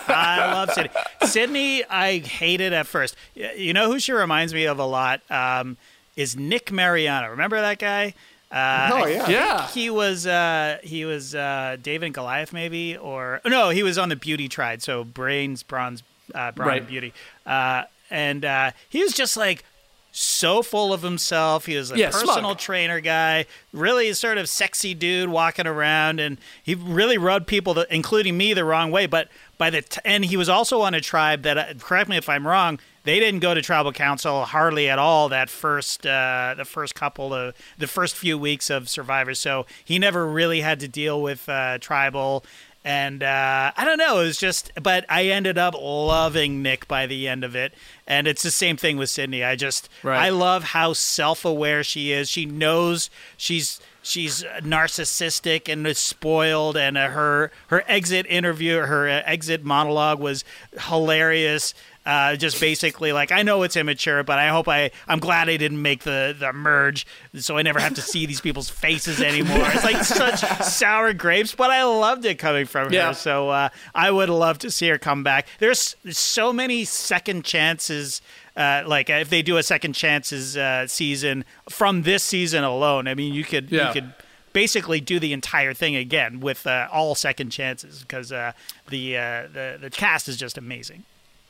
I love Sydney. Sydney, I hated at first. You know who she reminds me of a lot? Um, is Nick Maiorano. Remember that guy? Uh, Oh I yeah. Yeah. he was uh, he was uh, David and Goliath maybe or no he was on the Beauty Tried so brains bronze uh, brawn Right. beauty uh, and uh, he was just like so full of himself he was a Yeah, smug. personal trainer guy really sort of sexy dude walking around and he really rubbed people the, including me the wrong way but by the t- and he was also on a tribe that uh, correct me if I'm wrong they didn't go to tribal council hardly at all that first uh, the first couple of the first few weeks of survivor so he never really had to deal with uh, tribal and uh, I don't know. It was just, but I ended up loving Nick by the end of it, and it's the same thing with Sydney. I just, Right. I love how self-aware she is. She knows she's she's narcissistic and is spoiled, and uh, her her exit interview, her uh, exit monologue was hilarious. Uh, just basically like I know it's immature, but I hope I I'm glad I didn't make the the merge, so I never have to see these people's faces anymore. It's like such sour grapes, but I loved it coming from Yeah. her. So uh, I would love to see her come back. There's so many second chances. Uh, like if they do a second chances uh, season from this season alone, I mean you could Yeah. you could basically do the entire thing again with uh, all second chances because uh, the, uh, the the cast is just amazing.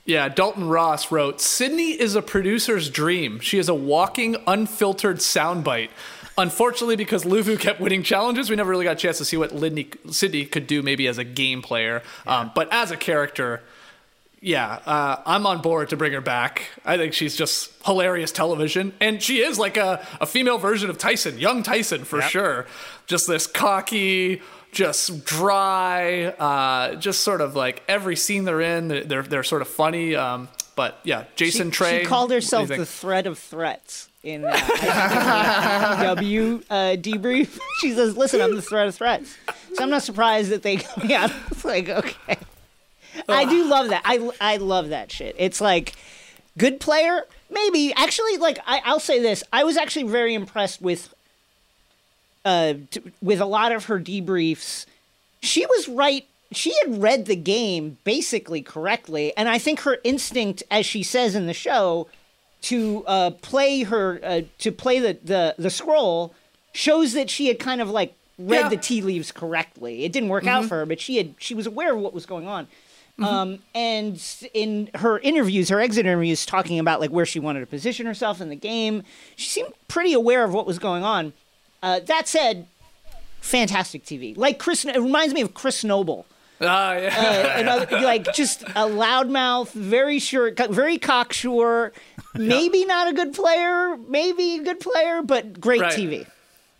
Yeah, Dalton Ross wrote Sydney is a producer's dream. She is a walking, unfiltered soundbite. Unfortunately, because Luvu kept winning challenges, we never really got a chance to see what Lydney, Sydney could do maybe as a game player. Um, but as a character, yeah, uh, I'm on board to bring her back. I think she's just hilarious television. And she is like a, a female version of Tyson, young Tyson for Yep. sure. Just this cocky, just dry, uh, just sort of like every scene they're in, they're, they're, sort of funny. Um, but yeah, Jason she, Trey. She called what do you herself the threat of threats in uh, I think the W uh, debrief. She says, "Listen, I'm the threat of threats." So I'm not surprised that they. Yeah, it's like okay. I do love that. I I love that shit. It's like good player, maybe. Actually, like I, I'll say this: I was actually very impressed with uh t- with a lot of her debriefs. She was right. She had read the game basically correctly, and I think her instinct, as she says in the show, to uh, play her uh, to play the, the the scroll shows that she had kind of like read Yeah. the tea leaves correctly. It didn't work out for her, but she had she was aware of what was going on. Um, and in her interviews, her exit interviews, talking about like where she wanted to position herself in the game, she seemed pretty aware of what was going on. Uh, that said, fantastic TV. Like Chris, it reminds me of Chris Noble Ah, yeah. uh, another, like just a loudmouth, very sure, very cocksure. Maybe not a good player, maybe a good player, but great Right. TV.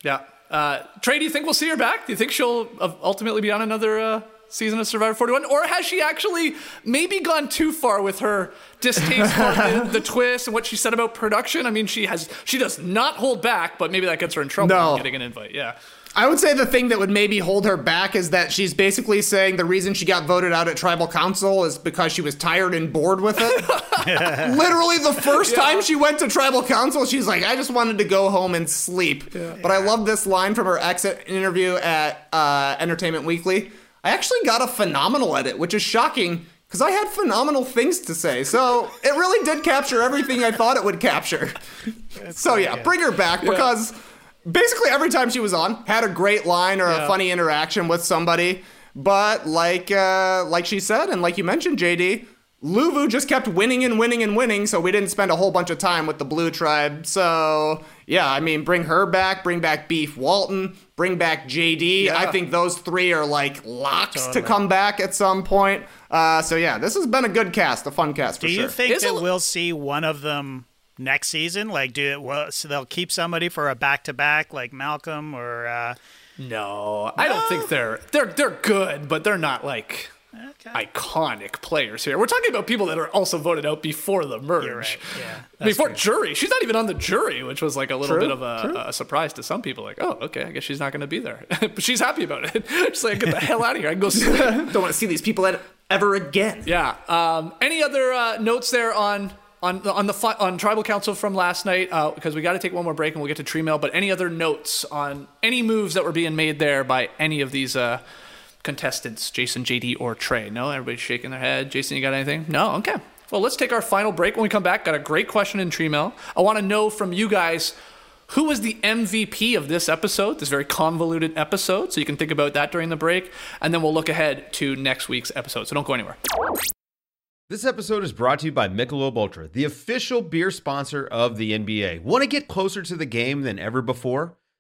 yeah. Uh, Trey, do you think we'll see her back? Do you think she'll uh, ultimately be on another uh, season of Survivor 41? Or has she actually maybe gone too far with her distaste for the, the twist and what she said about production? I mean, she has she does not hold back, but maybe that gets her in trouble No. getting an invite. Yeah. I would say the thing that would maybe hold her back is that she's basically saying the reason she got voted out at tribal council is because she was tired and bored with it. Literally, the first time she went to tribal council, she's like, I just wanted to go home and sleep. But I love this line from her exit interview at uh, Entertainment Weekly. I actually got a phenomenal edit, which is shocking because I had phenomenal things to say. So it really did capture everything I thought it would capture. so yeah, bring her back because basically every time she was on had a great line or Yeah. a funny interaction with somebody but like uh, like she said and like you mentioned jd luvu just kept winning and winning and winning so we didn't spend a whole bunch of time with the blue tribe so yeah i mean bring her back bring back beef walton bring back jd i think those three are like locks to come back at some point uh, so yeah this has been a good cast a fun cast for sure. Do sure you think Is that it- we'll see one of them next season? Like, do it? Well, so they'll keep somebody for a back to back, like Malcolm or. Uh, No, I don't think they're they're they're good, but they're not like okay. iconic players here. We're talking about people that are also voted out before the merge. You're right, yeah, before true. jury. She's not even on the jury, which was like a little True, bit of a, a surprise to some people. Like, oh, okay, I guess she's not going to be there. but she's happy about it. She's like, get the hell out of here. I can go sleep. don't want to see these people ed- ever again Yeah. Um, any other uh, notes there on on the on the fi- on tribal council from last night? Uh, because we got to take one more break and we'll get to tree mail. But any other notes on any moves that were being made there by any of these uh, contestants, Jason, JD, or Trey? No, everybody's shaking their head. Jason, you got anything? No. Okay. Well, let's take our final break. When we come back, got a great question in tree mail. I want to know from you guys. Who was the MVP of this episode, this very convoluted episode? So you can think about that during the break. And then we'll look ahead to next week's episode. So don't go anywhere. This episode is brought to you by Michelob Ultra, the official beer sponsor of the NBA. Want to get closer to the game than ever before?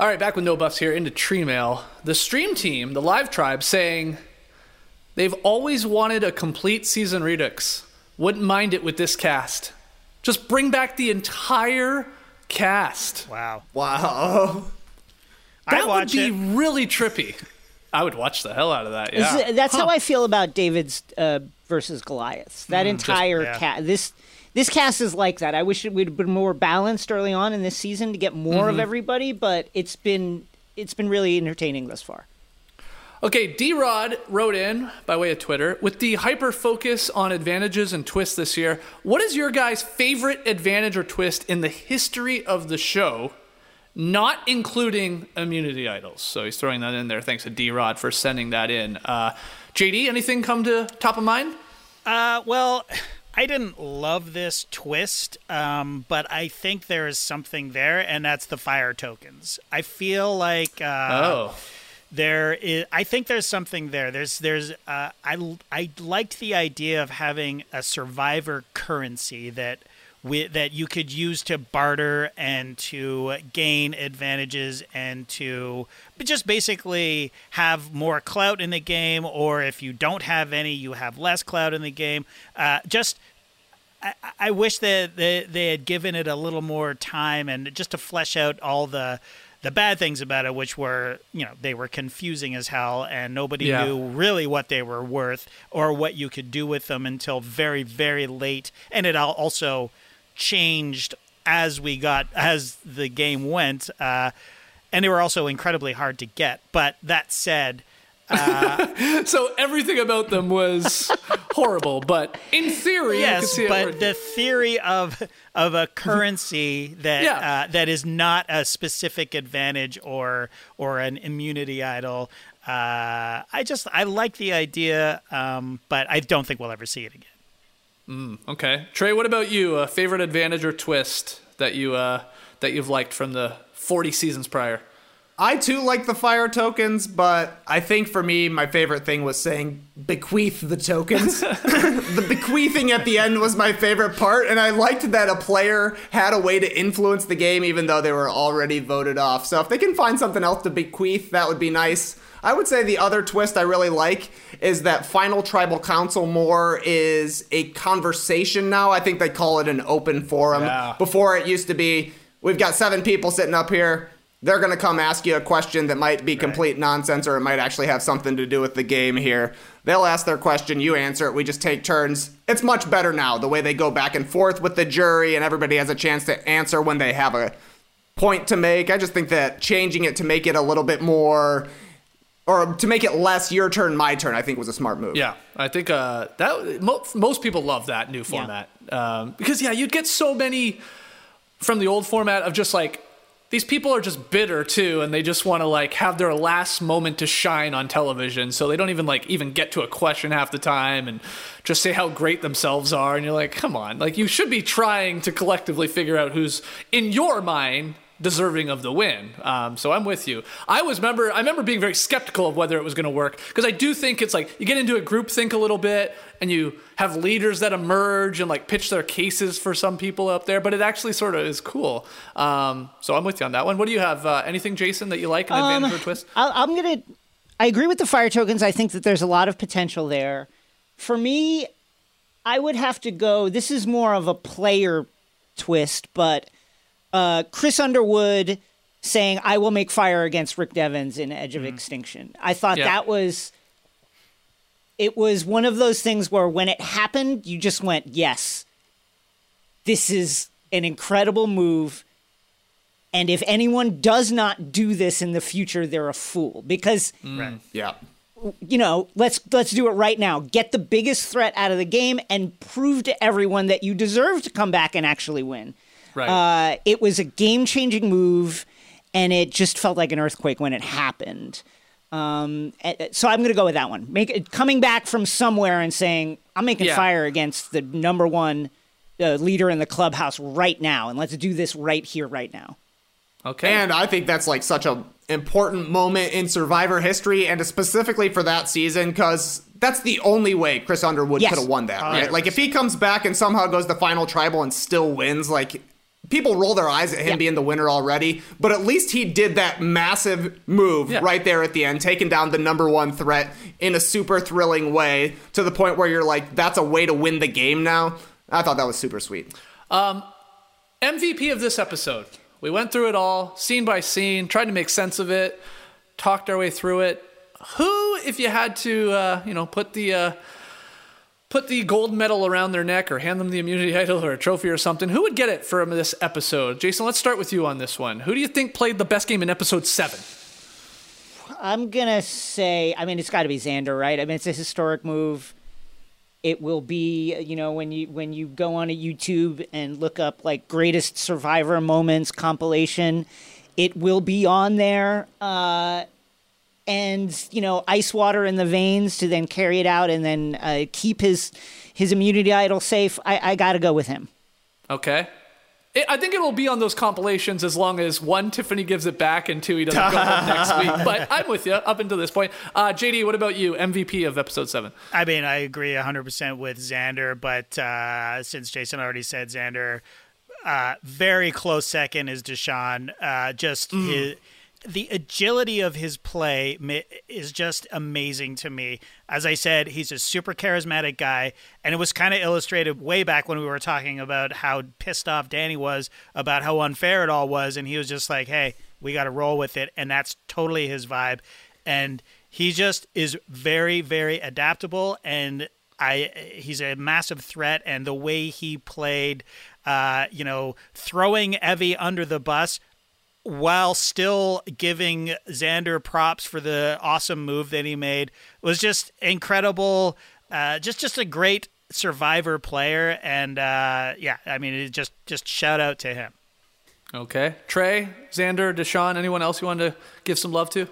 All right, back with no buffs here into tree mail. The stream team, the live tribe, saying they've always wanted a complete season redux. Wouldn't mind it with this cast. Just bring back the entire cast. wow. wow I That would be it. really trippy. I would watch the hell out of that. Yeah. it- That's how I feel about David's uh, versus Goliaths. That entire yeah. cast. This this cast is like that. I wish it would have been more balanced early on in this season to get more of everybody, but it's been it's been really entertaining thus far. Okay, D Rod wrote in by way of Twitter with the hyper focus on advantages and twists this year. What is your guys' favorite advantage or twist in the history of the show, not including immunity idols? So he's throwing that in there. Thanks to D Rod for sending that in. Uh, JD, anything come to top of mind? Uh, well, I didn't love this twist, um, but I think there is something there, and that's the fire tokens. I feel like uh, Oh. there is. I think there's something there. There's there's. Uh, I I liked the idea of having a survivor currency that. We, that you could use to barter and to gain advantages and to but just basically have more clout in the game or if you don't have any you have less clout in the game uh, just I, I wish that they, they had given it a little more time and just to flesh out all the the bad things about it, which were, you know, they were confusing as hell and nobody Yeah. knew really what they were worth or what you could do with them until very, very late. And it also changed as we got, as the game went. Uh, and they were also incredibly hard to get. But that said, So everything about them was horrible, but in theory, yes, but the theory of of a currency that Yeah. uh, that is not a specific advantage or or an immunity idol. Uh, I just I like the idea, um, but I don't think we'll ever see it again. Mm, Okay, Trey, what about you? A favorite advantage or twist that you uh, that you've liked from the 40 seasons prior? I too like the fire tokens, but I think for me, my favorite thing was saying bequeath the tokens. the bequeathing at the end was my favorite part, and I liked that a player had a way to influence the game even though they were already voted off. So if they can find something else to bequeath, that would be nice. I would say the other twist I really like is that Final Tribal Council more is a conversation now. I think they call it an open forum. Yeah. Before it used to be, we've got seven people sitting up here. They're going to come ask you a question that might be complete nonsense or it might actually have something to do with the game here. They'll ask their question, you answer it, we just take turns. It's much better now, the way they go back and forth with the jury and everybody has a chance to answer when they have a point to make. I just think that changing it to make it a little bit more or to make it less your turn, my turn, I think was a smart move. Yeah, I think uh, that mo- most people love that new format um, because yeah, you'd get so many from the old format of just like these people are just bitter too, and they just want to like have their last moment to shine on television, so they don't even like even get to a question half the time and just say how great themselves are, and you're like, come on, like you should be trying to collectively figure out who's in your mind deserving of the win. Um, so I'm with you. I was remember I remember being very skeptical of whether it was going to work because I do think it's like you get into a group think a little bit and you have leaders that emerge and like pitch their cases for some people up there, but it actually sort of is cool. Um, so I'm with you on that one. What do you have? Uh, anything, Jason, that you like an advantage or twist? I, I'm gonna. I agree with the fire tokens. I think that there's a lot of potential there. For me, I would have to go. This is more of a player twist, but uh, Chris Underwood saying, "I will make fire against Rick Devens in Edge of Extinction." I thought Yeah. that was. It was one of those things where when it happened, you just went, "Yes, this is an incredible move." And if anyone does not do this in the future, they're a fool. Because Yeah. you know, let's let's do it right now. Get the biggest threat out of the game and prove to everyone that you deserve to come back and actually win. Right. Uh, it was a game changing move, and it just felt like an earthquake when it happened. Um, eh, so I'm going to go with that one. Make it coming back from somewhere and saying I'm making Yeah. fire against the number one uh, leader in the clubhouse right now, and let's do this right here, right now. okay. And I think that's like such a important moment in Survivor history, and specifically for that season, because that's the only way Chris Underwood Yes. could have won that. Right? 100%. Like if he comes back and somehow goes the final tribal and still wins, like people roll their eyes at him Yeah. being the winner already. But at least he did that massive move Yeah. right there at the end, taking down the number one threat in a super thrilling way to the point where you're like, that's a way to win the game now. I thought that was super sweet. MVP of this episode. We went through it all, scene by scene, tried to make sense of it, talked our way through it. Who, if you had to, uh, you know, put the uh, put the gold medal around their neck or hand them the immunity idol or a trophy or something, who would get it from this episode? Jason, let's start with you on this one. Who do you think played the best game in episode seven? I'm gonna say, I mean, it's got to be Xander, right? I mean, it's a historic move. It will be, you know, when you when you go on a YouTube and look up like greatest Survivor moments compilation, it will be on there. Uh, and you know, ice water in the veins to then carry it out and then uh, keep his his immunity idol safe. I, I got to go with him. Okay. It, I think it will be on those compilations as long as one, Tiffany gives it back, and two, he doesn't go home next week. But I'm with you up until this point. Uh, JD, what about you? MVP of episode seven? I mean, I agree 100% with Xander, but uh, since Jason already said Xander, uh, very close second is Deshawn. Uh, just his, the agility of his play is just amazing to me. As I said, he's a super charismatic guy, and it was kind of illustrated way back when we were talking about how pissed off Danny was about how unfair it all was, and he was just like, "Hey, We got to roll with it, and that's totally his vibe. And he just is very, very adaptable, and I he's a massive threat. And the way he played, uh, you know, throwing Evvie under the bus while still giving Xander props for the awesome move that he made was just incredible. Uh, just just a great survivor player, and uh, yeah, I mean, it just just shout out to him. Okay, Trey, Xander, Deshawn, anyone else you want to give some love to?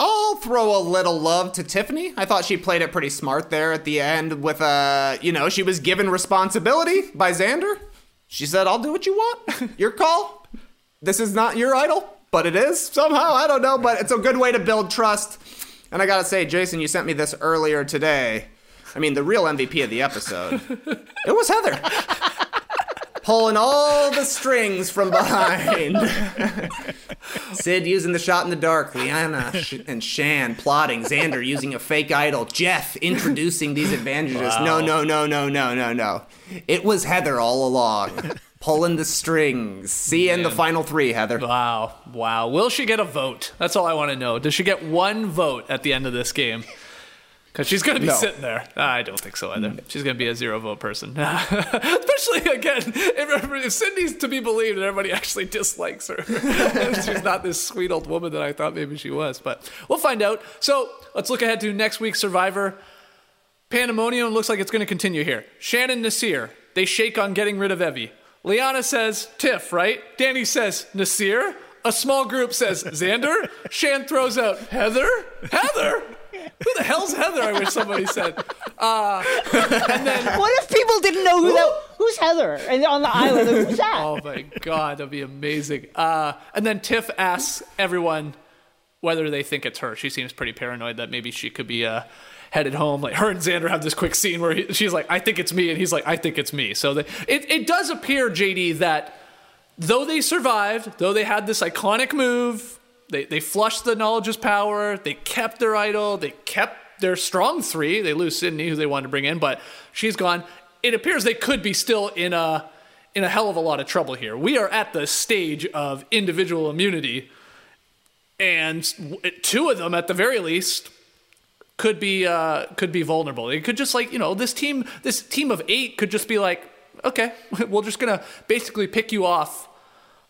I'll throw a little love to Tiffany. I thought she played it pretty smart there at the end with uh, you know, she was given responsibility by Xander. She said, "I'll do what you want. Your call. This is not your idol, but it is somehow. I don't know, but it's a good way to build trust." And I got to say, Jason, you sent me this earlier today. I mean, the real MVP of the episode. it was Heather. Pulling all the strings from behind. Sid using the shot in the dark. Liana and Shan plotting. Xander using a fake idol. Jeff introducing these advantages. No, no, no, no, no, no, no. It was Heather all along. Pulling the strings. See you in the final three, Heather. Wow, wow. Will she get a vote? That's all I want to know. Does she get one vote at the end of this game? Because she's going to be No. sitting there. I don't think so either. She's going to be a zero vote person. Especially, again, if, if Sydney's to be believed and everybody actually dislikes her. she's not this sweet old woman that I thought maybe she was. But we'll find out. So let's look ahead to next week's Survivor. Pandemonium looks like it's going to continue here. Shannon Naseer, they shake on getting rid of Evvie. Liana says Tiff, right? Danny says Naseer. A small group says Xander. Shan throws out Heather. Heather? Who the hell's Heather? I wish somebody said. Uh, and then, What if people didn't know who that? Who's Heather? And on the island, like, who's that? oh my God, that'd be amazing. Uh, and then Tiff asks everyone whether they think it's her. She seems pretty paranoid that maybe she could be uh, headed home. Like her and Xander have this quick scene where he, she's like, "I think it's me," and he's like, "I think it's me." So they, it it does appear, JD, that though they survived, though they had this iconic move, they they flushed the knowledge's power, they kept their idol, they kept their strong three. They lose Sydney, who they wanted to bring in, but she's gone. It appears they could be still in a in a hell of a lot of trouble here. We are at the stage of individual immunity, and two of them, at the very least, could be uh, could be vulnerable. It could just like you know this team this team of eight could just be like, okay, we're just gonna basically pick you off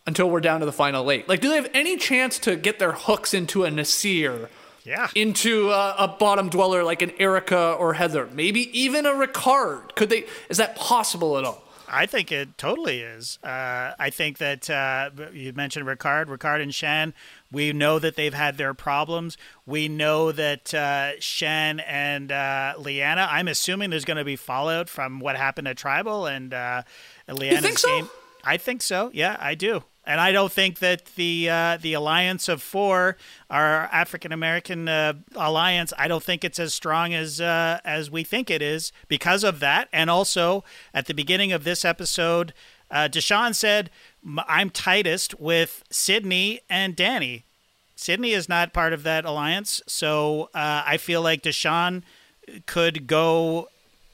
until we're down to the final eight. Like, do they have any chance to get their hooks into a Naseer? Yeah. Into a, a bottom dweller like an Erika or Heather, maybe even a Ricard. Could they? Is that possible at all? I think it totally is. Uh, I think that uh, you mentioned Ricard, Ricard and Shan. We know that they've had their problems. We know that uh, Shan and uh, Liana. I'm assuming there's going to be fallout from what happened at Tribal and uh, Liana's think so? game. I think so. Yeah, I do. And I don't think that the uh, the alliance of four, our African American uh, alliance, I don't think it's as strong as uh, as we think it is because of that. And also, at the beginning of this episode, uh, Deshawn said, "M- "I'm tightest with Sydney and Danny." Sydney is not part of that alliance, so uh, I feel like Deshawn could go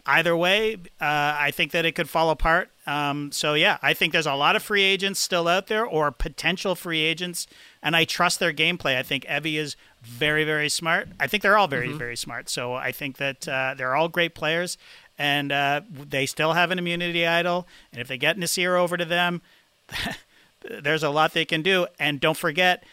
either way. Uh, I think that it could fall apart. Um, so yeah, I think there's a lot of free agents still out there or potential free agents, and I trust their gameplay. I think Evvie is very, very smart. I think they're all very, very smart. So I think that uh, they're all great players, and uh, they still have an immunity idol. And if they get Naseer over to them, there's a lot they can do. And don't forget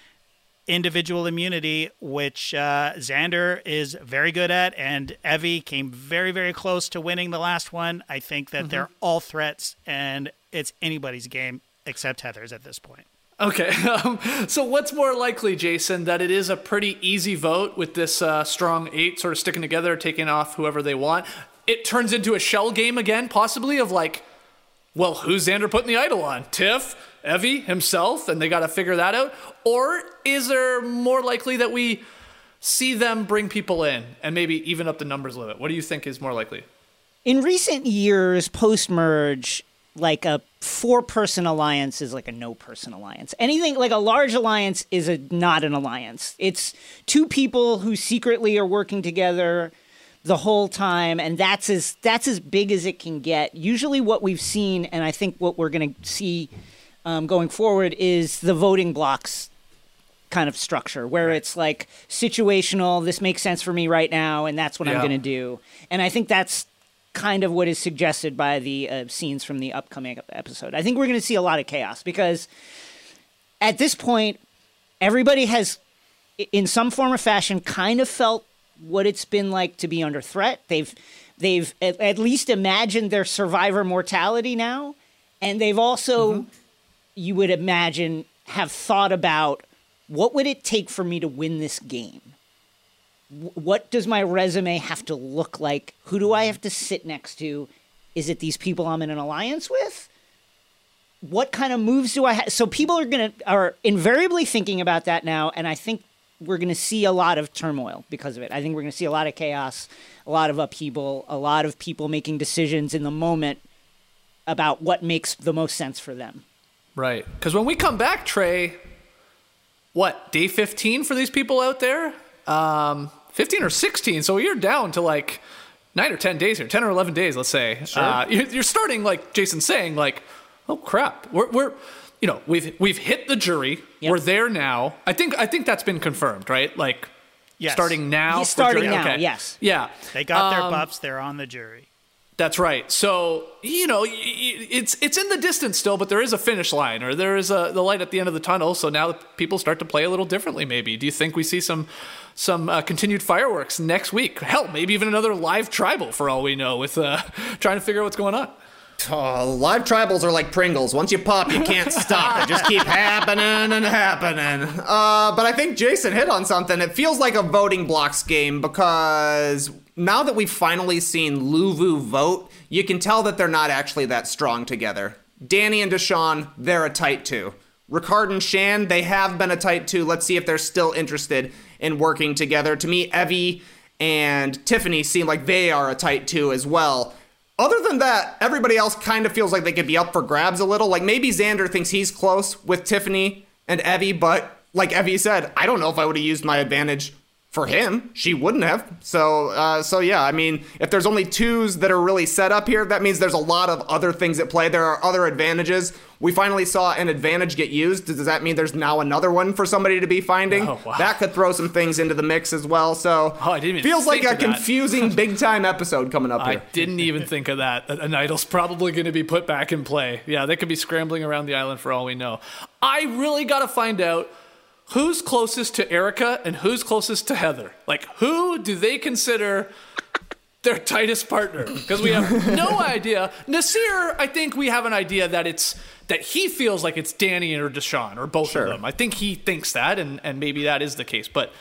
individual immunity, which uh, Xander is very good at, and Evvie came very, very close to winning the last one. I think that they're all threats, and it's anybody's game except Heather's at this point. Okay. Um, so, what's more likely, Jason, that it is a pretty easy vote with this uh, strong eight sort of sticking together, taking off whoever they want? It turns into a shell game again, possibly of like, well, who's Xander putting the idol on? Tiff, Evvie, himself, and they got to figure that out? Or is there more likely that we see them bring people in and maybe even up the numbers bit? What do you think is more likely? In recent years, post merge, like a four person alliance is like a no person alliance. Anything like a large alliance is a not an alliance. It's two people who secretly are working together the whole time and that's as that's as big as it can get. Usually what we've seen and I think what we're going to see um, going forward is the voting blocks kind of structure where it's like situational. This makes sense for me right now, and that's what I'm going to do. And I think that's kind of what is suggested by the uh, scenes from the upcoming episode. I think we're going to see a lot of chaos because at this point, everybody has, in some form or fashion, kind of felt what it's been like to be under threat. They've they've at, at least imagined their survivor mortality now, and they've also, mm-hmm. you would imagine, have thought about what would it take for me to win this game. Wh- What does my resume have to look like? Who do I have to sit next to? Is it these people I'm in an alliance with? what kind of moves do I have? So people are gonna are invariably thinking about that now, and I think we're gonna see a lot of turmoil because of it. I think we're gonna see a lot of chaos, a lot of upheaval, a lot of people making decisions in the moment about what makes the most sense for them. Right. Because when we come back, Trey, what, day 15 for these people out there? Um, 15 or 16. So you're down to like nine or 10 days here, 10 or 11 days, let's say. Uh, you- you're starting, like Jason's saying, like, oh crap. We're, we're you know, we've, we've hit the jury. Yep. We're there now. I think, I think that's been confirmed, right? Like, Yes. starting now. Yeah, for starting jury? now, Okay. yes. Yeah. They got their Um, buffs. They're on the jury. That's right. So you know, y- y- it's it's in the distance still, but there is a finish line, or there is a the light at the end of the tunnel. So now people start to play a little differently. Maybe. Do you think we see some some uh, continued fireworks next week? Hell, maybe even another live tribal for all we know, with uh, trying to figure out what's going on. Oh, live tribals are like Pringles. Once you pop, you can't stop. They just keep happening and happening. Uh, but I think Jason hit on something. It feels like a voting blocks game because now that we've finally seen Luvu vote, you can tell that they're not actually that strong together. Danny and Deshawn, they're a tight two. Ricard and Shan, they have been a tight two. Let's see if they're still interested in working together. To me, Evvie and Tiffany seem like they are a tight two as well. Other than that, everybody else kind of feels like they could be up for grabs a little. Like maybe Xander thinks he's close with Tiffany and Evvie, but like Evvie said, I don't know if I would have used my advantage for him. She wouldn't have. So, uh, so yeah. I mean, if there's only twos that are really set up here, that means there's a lot of other things at play. There are other advantages. We finally saw an advantage get used. Does that mean there's now another one for somebody to be finding? Oh, wow. That could throw some things into the mix as well. So, Oh, I didn't feels like a confusing big time episode coming up I here. didn't even think of that. That an idol's probably going to be put back in play. Yeah, they could be scrambling around the island for all we know. I really got to find out who's closest to Erika and who's closest to Heather. Like, who do they consider their tightest partner? Because we have no idea. Naseer, I think we have an idea that it's that he feels like it's Danny or Deshawn or both Sure. of them. I think he thinks that, and and maybe that is the case. But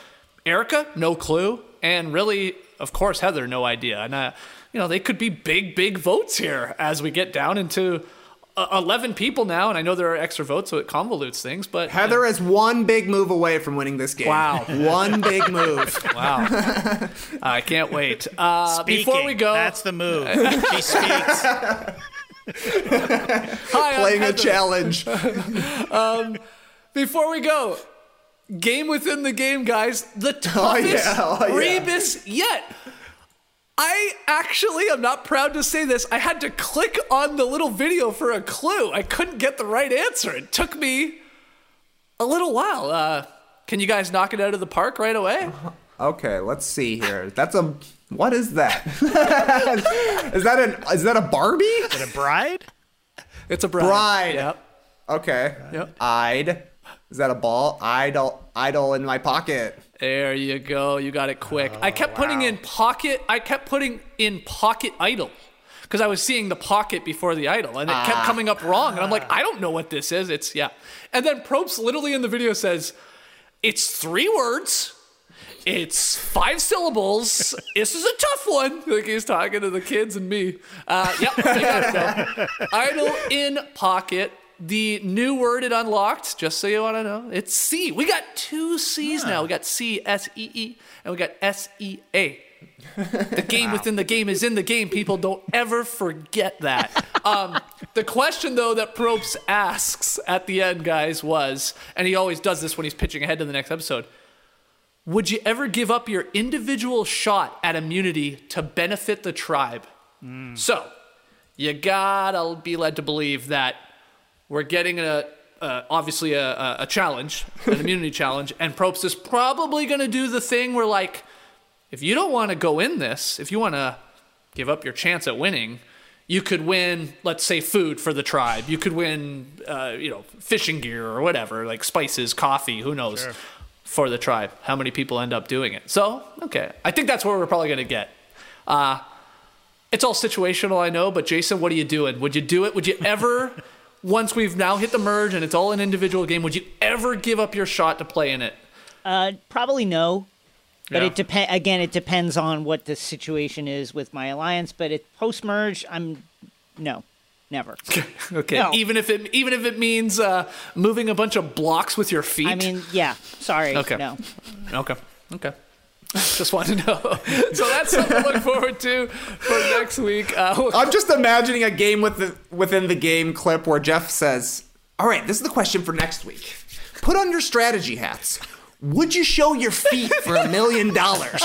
Erika, no clue, and really, of course, Heather, no idea. And uh, you know, they could be big, big votes here as we get down into. Uh, 11 people now, and I know there are extra votes, so it convolutes things, but Heather is one big move away from winning this game. Wow. One big move. Wow. I can't wait. Uh, Speaking, before we go, that's the move. she speaks. hi, I'm Playing a Heather. challenge. Before we go, game within the game, guys. The toughest yeah, oh, yeah. rebus yet. I actually am not proud to say this. I had to click on the little video for a clue. I couldn't get the right answer. It took me a little while. Uh, can you guys knock it out of the park right away? Okay, let's see here. That's a what is that? is that an is that a Barbie? Is it a bride? It's a bride. Bride. Yep. Okay. Yep. I'd. Is that a ball? Idol idol in my pocket. There you go. You got it quick. I kept putting in pocket. I kept putting in pocket idol because I was seeing the pocket before the idol, and it kept coming up wrong. And I'm like, I don't know what this is. It's yeah. And then Probst literally in the video says, "It's three words." It's five syllables. This is a tough one. Like he's talking to the kids and me. Uh, yep, you got it. Idol in pocket. The new word it unlocked, just so you want to know, it's C. We got two C's now. We got C, S E E, and we got S E A. The game within the game is in the game. People don't ever forget that. Um, the question, though, that Probst asks at the end, guys, was, and he always does this when he's pitching ahead to the next episode would you ever give up your individual shot at immunity to benefit the tribe? So, you gotta be led to believe that we're getting a uh, obviously a, a, challenge, an immunity challenge, and Probst is probably going to do the thing where, like, if you don't want to go in this, if you want to give up your chance at winning, you could win, let's say, food for the tribe. You could win, uh, you know, fishing gear or whatever, like spices, coffee, who knows, for the tribe. How many people end up doing it? So, okay, I think that's where we're probably going to get. Uh, it's all situational, I know, but Jason, what are you doing? Would you do it? Would you ever, once we've now hit the merge and it's all an individual game, would you ever give up your shot to play in it? Uh, probably no. But Yeah. it depend again. It depends on what the situation is with my alliance. But it post merge, I'm no, never. Okay, No. even if it even if it means uh, moving a bunch of blocks with your feet. I mean, yeah. Sorry, Okay. no. Okay. Okay. Just want to know. so that's something to look forward to for next week. Uh, we'll- I'm just imagining a game with the, within the game clip where Jeff says, "All right, this is the question for next week. Put on your strategy hats. Would you show your feet for a million dollars?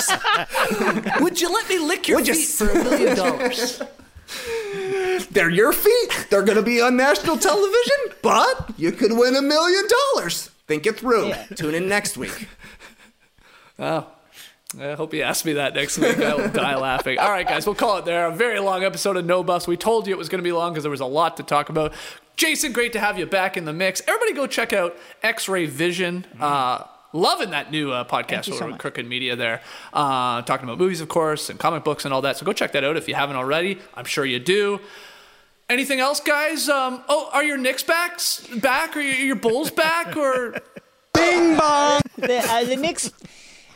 Would you let me lick your Would feet s- for a million dollars? They're your feet. They're going to be on national television, but you could win a million dollars. Think it through. Tune in next week. Oh. I hope you ask me that next week. I will die laughing. All right, guys, we'll call it there. A very long episode of No Buffs. We told you it was going to be long because there was a lot to talk about. Jason, great to have you back in the mix. Everybody go check out X Ray Vision. Uh, loving that new uh, podcast you so over at. Crooked Media there. Uh, talking about movies, of course, and comic books and all that. So go check that out if you haven't already. I'm sure you do. Anything else, guys? Um, oh, are your Knicks backs back? Or your, your Bulls back? Or the, uh, the Knicks,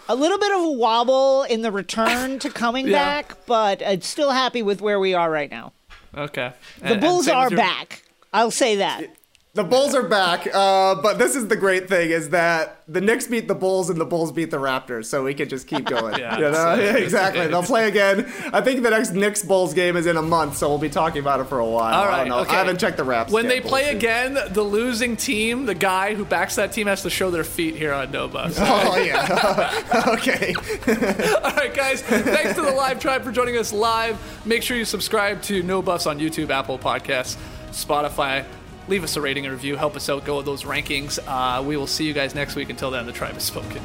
a little bit of a wobble in the return to coming Yeah. back, but I'm still happy with where we are right now. okay, The Bulls are back. I'll say that. The Bulls are back, uh, but this is the great thing is that the Knicks beat the Bulls and the Bulls beat the Raptors, so we can just keep going. Yeah, you know? Yeah, exactly. They'll play again. I think the next Knicks Bulls game is in a month, so we'll be talking about it for a while. All right, I don't know. okay. I haven't checked the Raps. When they play again, the losing team, the guy who backs that team has to show their feet here on No Buffs. Oh yeah. okay. All right, guys. Thanks to the live tribe for joining us live. Make sure you subscribe to No Buffs on YouTube, Apple Podcasts, Spotify. Leave us a rating and review. Help us out. Go with those rankings. Uh, we will see you guys next week. Until then, the tribe has spoken.